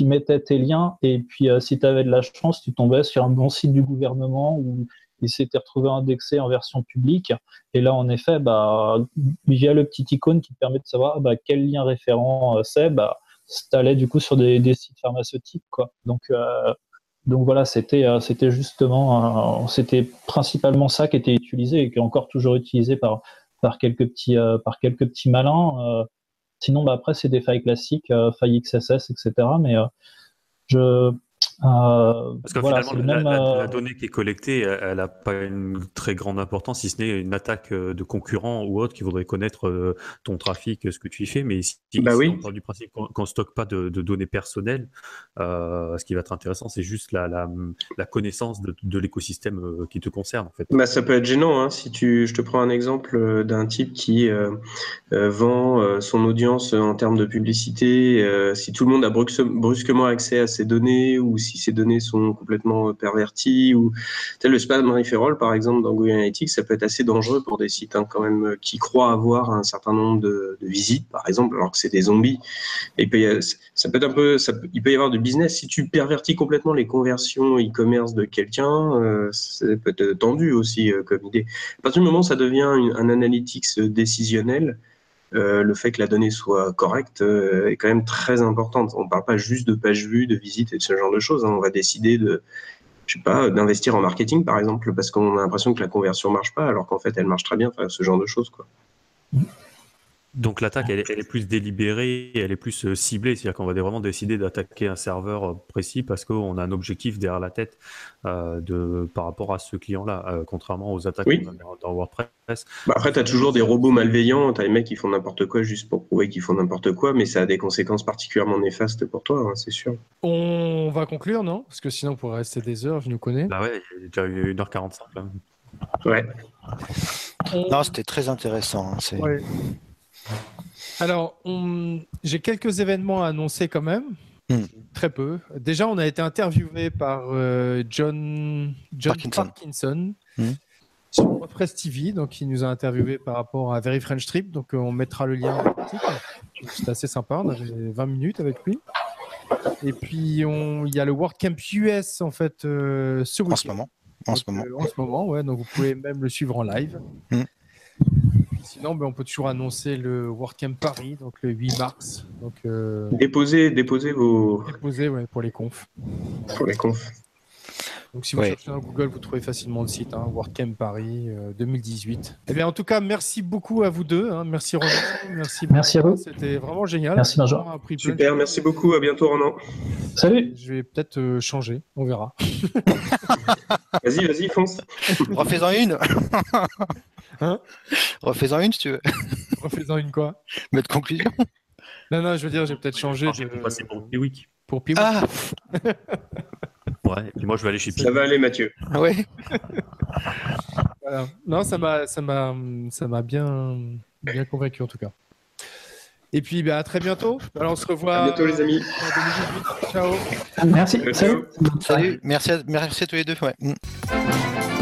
y mettais tes liens et puis si tu avais de la chance, tu tombais sur un bon site du gouvernement où il s'était retrouvé indexé en version publique. Et là, en effet, bah, via le petit icône qui te permet de savoir bah, quel lien référent c'est, bah, allait du coup sur des, sites pharmaceutiques, quoi. Donc, euh, donc voilà, c'était euh, c'était justement, euh, c'était principalement ça qui était utilisé et qui est encore toujours utilisé par par quelques petits par quelques petits malins. sinon, bah, après, c'est des failles classiques, failles XSS, etc. Mais je Parce que finalement, la, euh, donnée qui est collectée, elle n'a pas une très grande importance, si ce n'est une attaque euh, de concurrents ou autre qui voudrait connaître ton trafic, ce que tu y fais. Mais si, bah on parle du principe qu'on ne stocke pas de, données personnelles, ce qui va être intéressant, c'est juste la, la, connaissance de, l'écosystème qui te concerne. En fait. Bah, ça peut être gênant. Hein, si tu, je te prends un exemple d'un type qui vend son audience en termes de publicité, si tout le monde a brusquement accès à ces données ou si ces données sont complètement euh, perverties ou tel le spam referral par exemple dans Google Analytics, ça peut être assez dangereux pour des sites hein, quand même euh, qui croient avoir un certain nombre de, visites par exemple alors que c'est des zombies. Et ça peut être un peu, il peut y avoir du business si tu pervertis complètement les conversions e-commerce de quelqu'un, euh, ça peut être tendu aussi comme idée. À partir du moment où ça devient un analytics décisionnel, le fait que la donnée soit correcte euh, est quand même très importante. On ne parle pas juste de pages vues, de visites et de ce genre de choses. Hein. On va décider de, je sais pas, d'investir en marketing par exemple parce qu'on a l'impression que la conversion marche pas alors qu'en fait elle marche très bien. Ce genre de choses quoi. Donc l'attaque, elle, est plus délibérée, elle est plus euh, ciblée, c'est-à-dire qu'on va vraiment décider d'attaquer un serveur euh, précis parce qu'on a un objectif derrière la tête euh, de, par rapport à ce client-là, contrairement aux attaques dans, WordPress. Bah après, tu as toujours des robots malveillants, tu as des mecs qui font n'importe quoi juste pour prouver qu'ils font n'importe quoi, mais ça a des conséquences particulièrement néfastes pour toi, hein, c'est sûr. On va conclure, non? Parce que sinon on pourrait rester des heures, je nous connais. Bah ouais, il y a déjà eu 1h45 là. Ouais. Non, c'était très intéressant. Hein, ouais. Alors, j'ai quelques événements à annoncer quand même. Hmm. Très peu. Déjà, on a été interviewé par euh, John, John Parkinson, hmm. sur WordPress TV. Donc, il nous a interviewé par rapport à Very French Trip. Donc, euh, on mettra le lien. C'était assez sympa. On avait 20 minutes avec lui. Et puis, il y a le WordCamp US en fait euh, ce En ce moment. En ce moment. en ce moment, ouais. Donc, vous pouvez même le suivre en live. Hmm. Sinon, ben, on peut toujours annoncer le WordCamp Paris, donc le 8 mars. Donc, euh... déposez, déposez vos. Déposez, ouais, pour les confs. Pour les confs. Donc, si vous cherchez dans Google, vous trouvez facilement le site, hein, WordCamp Paris 2018. Euh, eh bien, en tout cas, merci beaucoup à vous deux. Hein. Merci Ronan. Merci, merci à vous. C'était vraiment génial. Merci Benjamin. Super, merci beaucoup. À bientôt Ronan. Salut. Je vais peut-être euh, changer. On verra. (laughs) vas-y, vas-y, fonce. Refais-en une. (laughs) Hein Refais-en une si tu veux. (laughs) Refais-en une quoi Mettre conclusion. Non, non, je veux dire, j'ai peut-être changé. de... pour passer pour Piwik. Pour Piwik. Ah (laughs) Ouais, et puis moi je vais aller chez Ça va aller, Mathieu. Ah ouais. (laughs) voilà. Non, ça m'a, ça m'a, ça m'a bien, bien convaincu en tout cas. Et puis, bah, à très bientôt. Alors, on se revoit. À bientôt, les amis. Ciao. Merci. Salut. Salut. Merci à, merci à tous les deux. Ouais. Mm.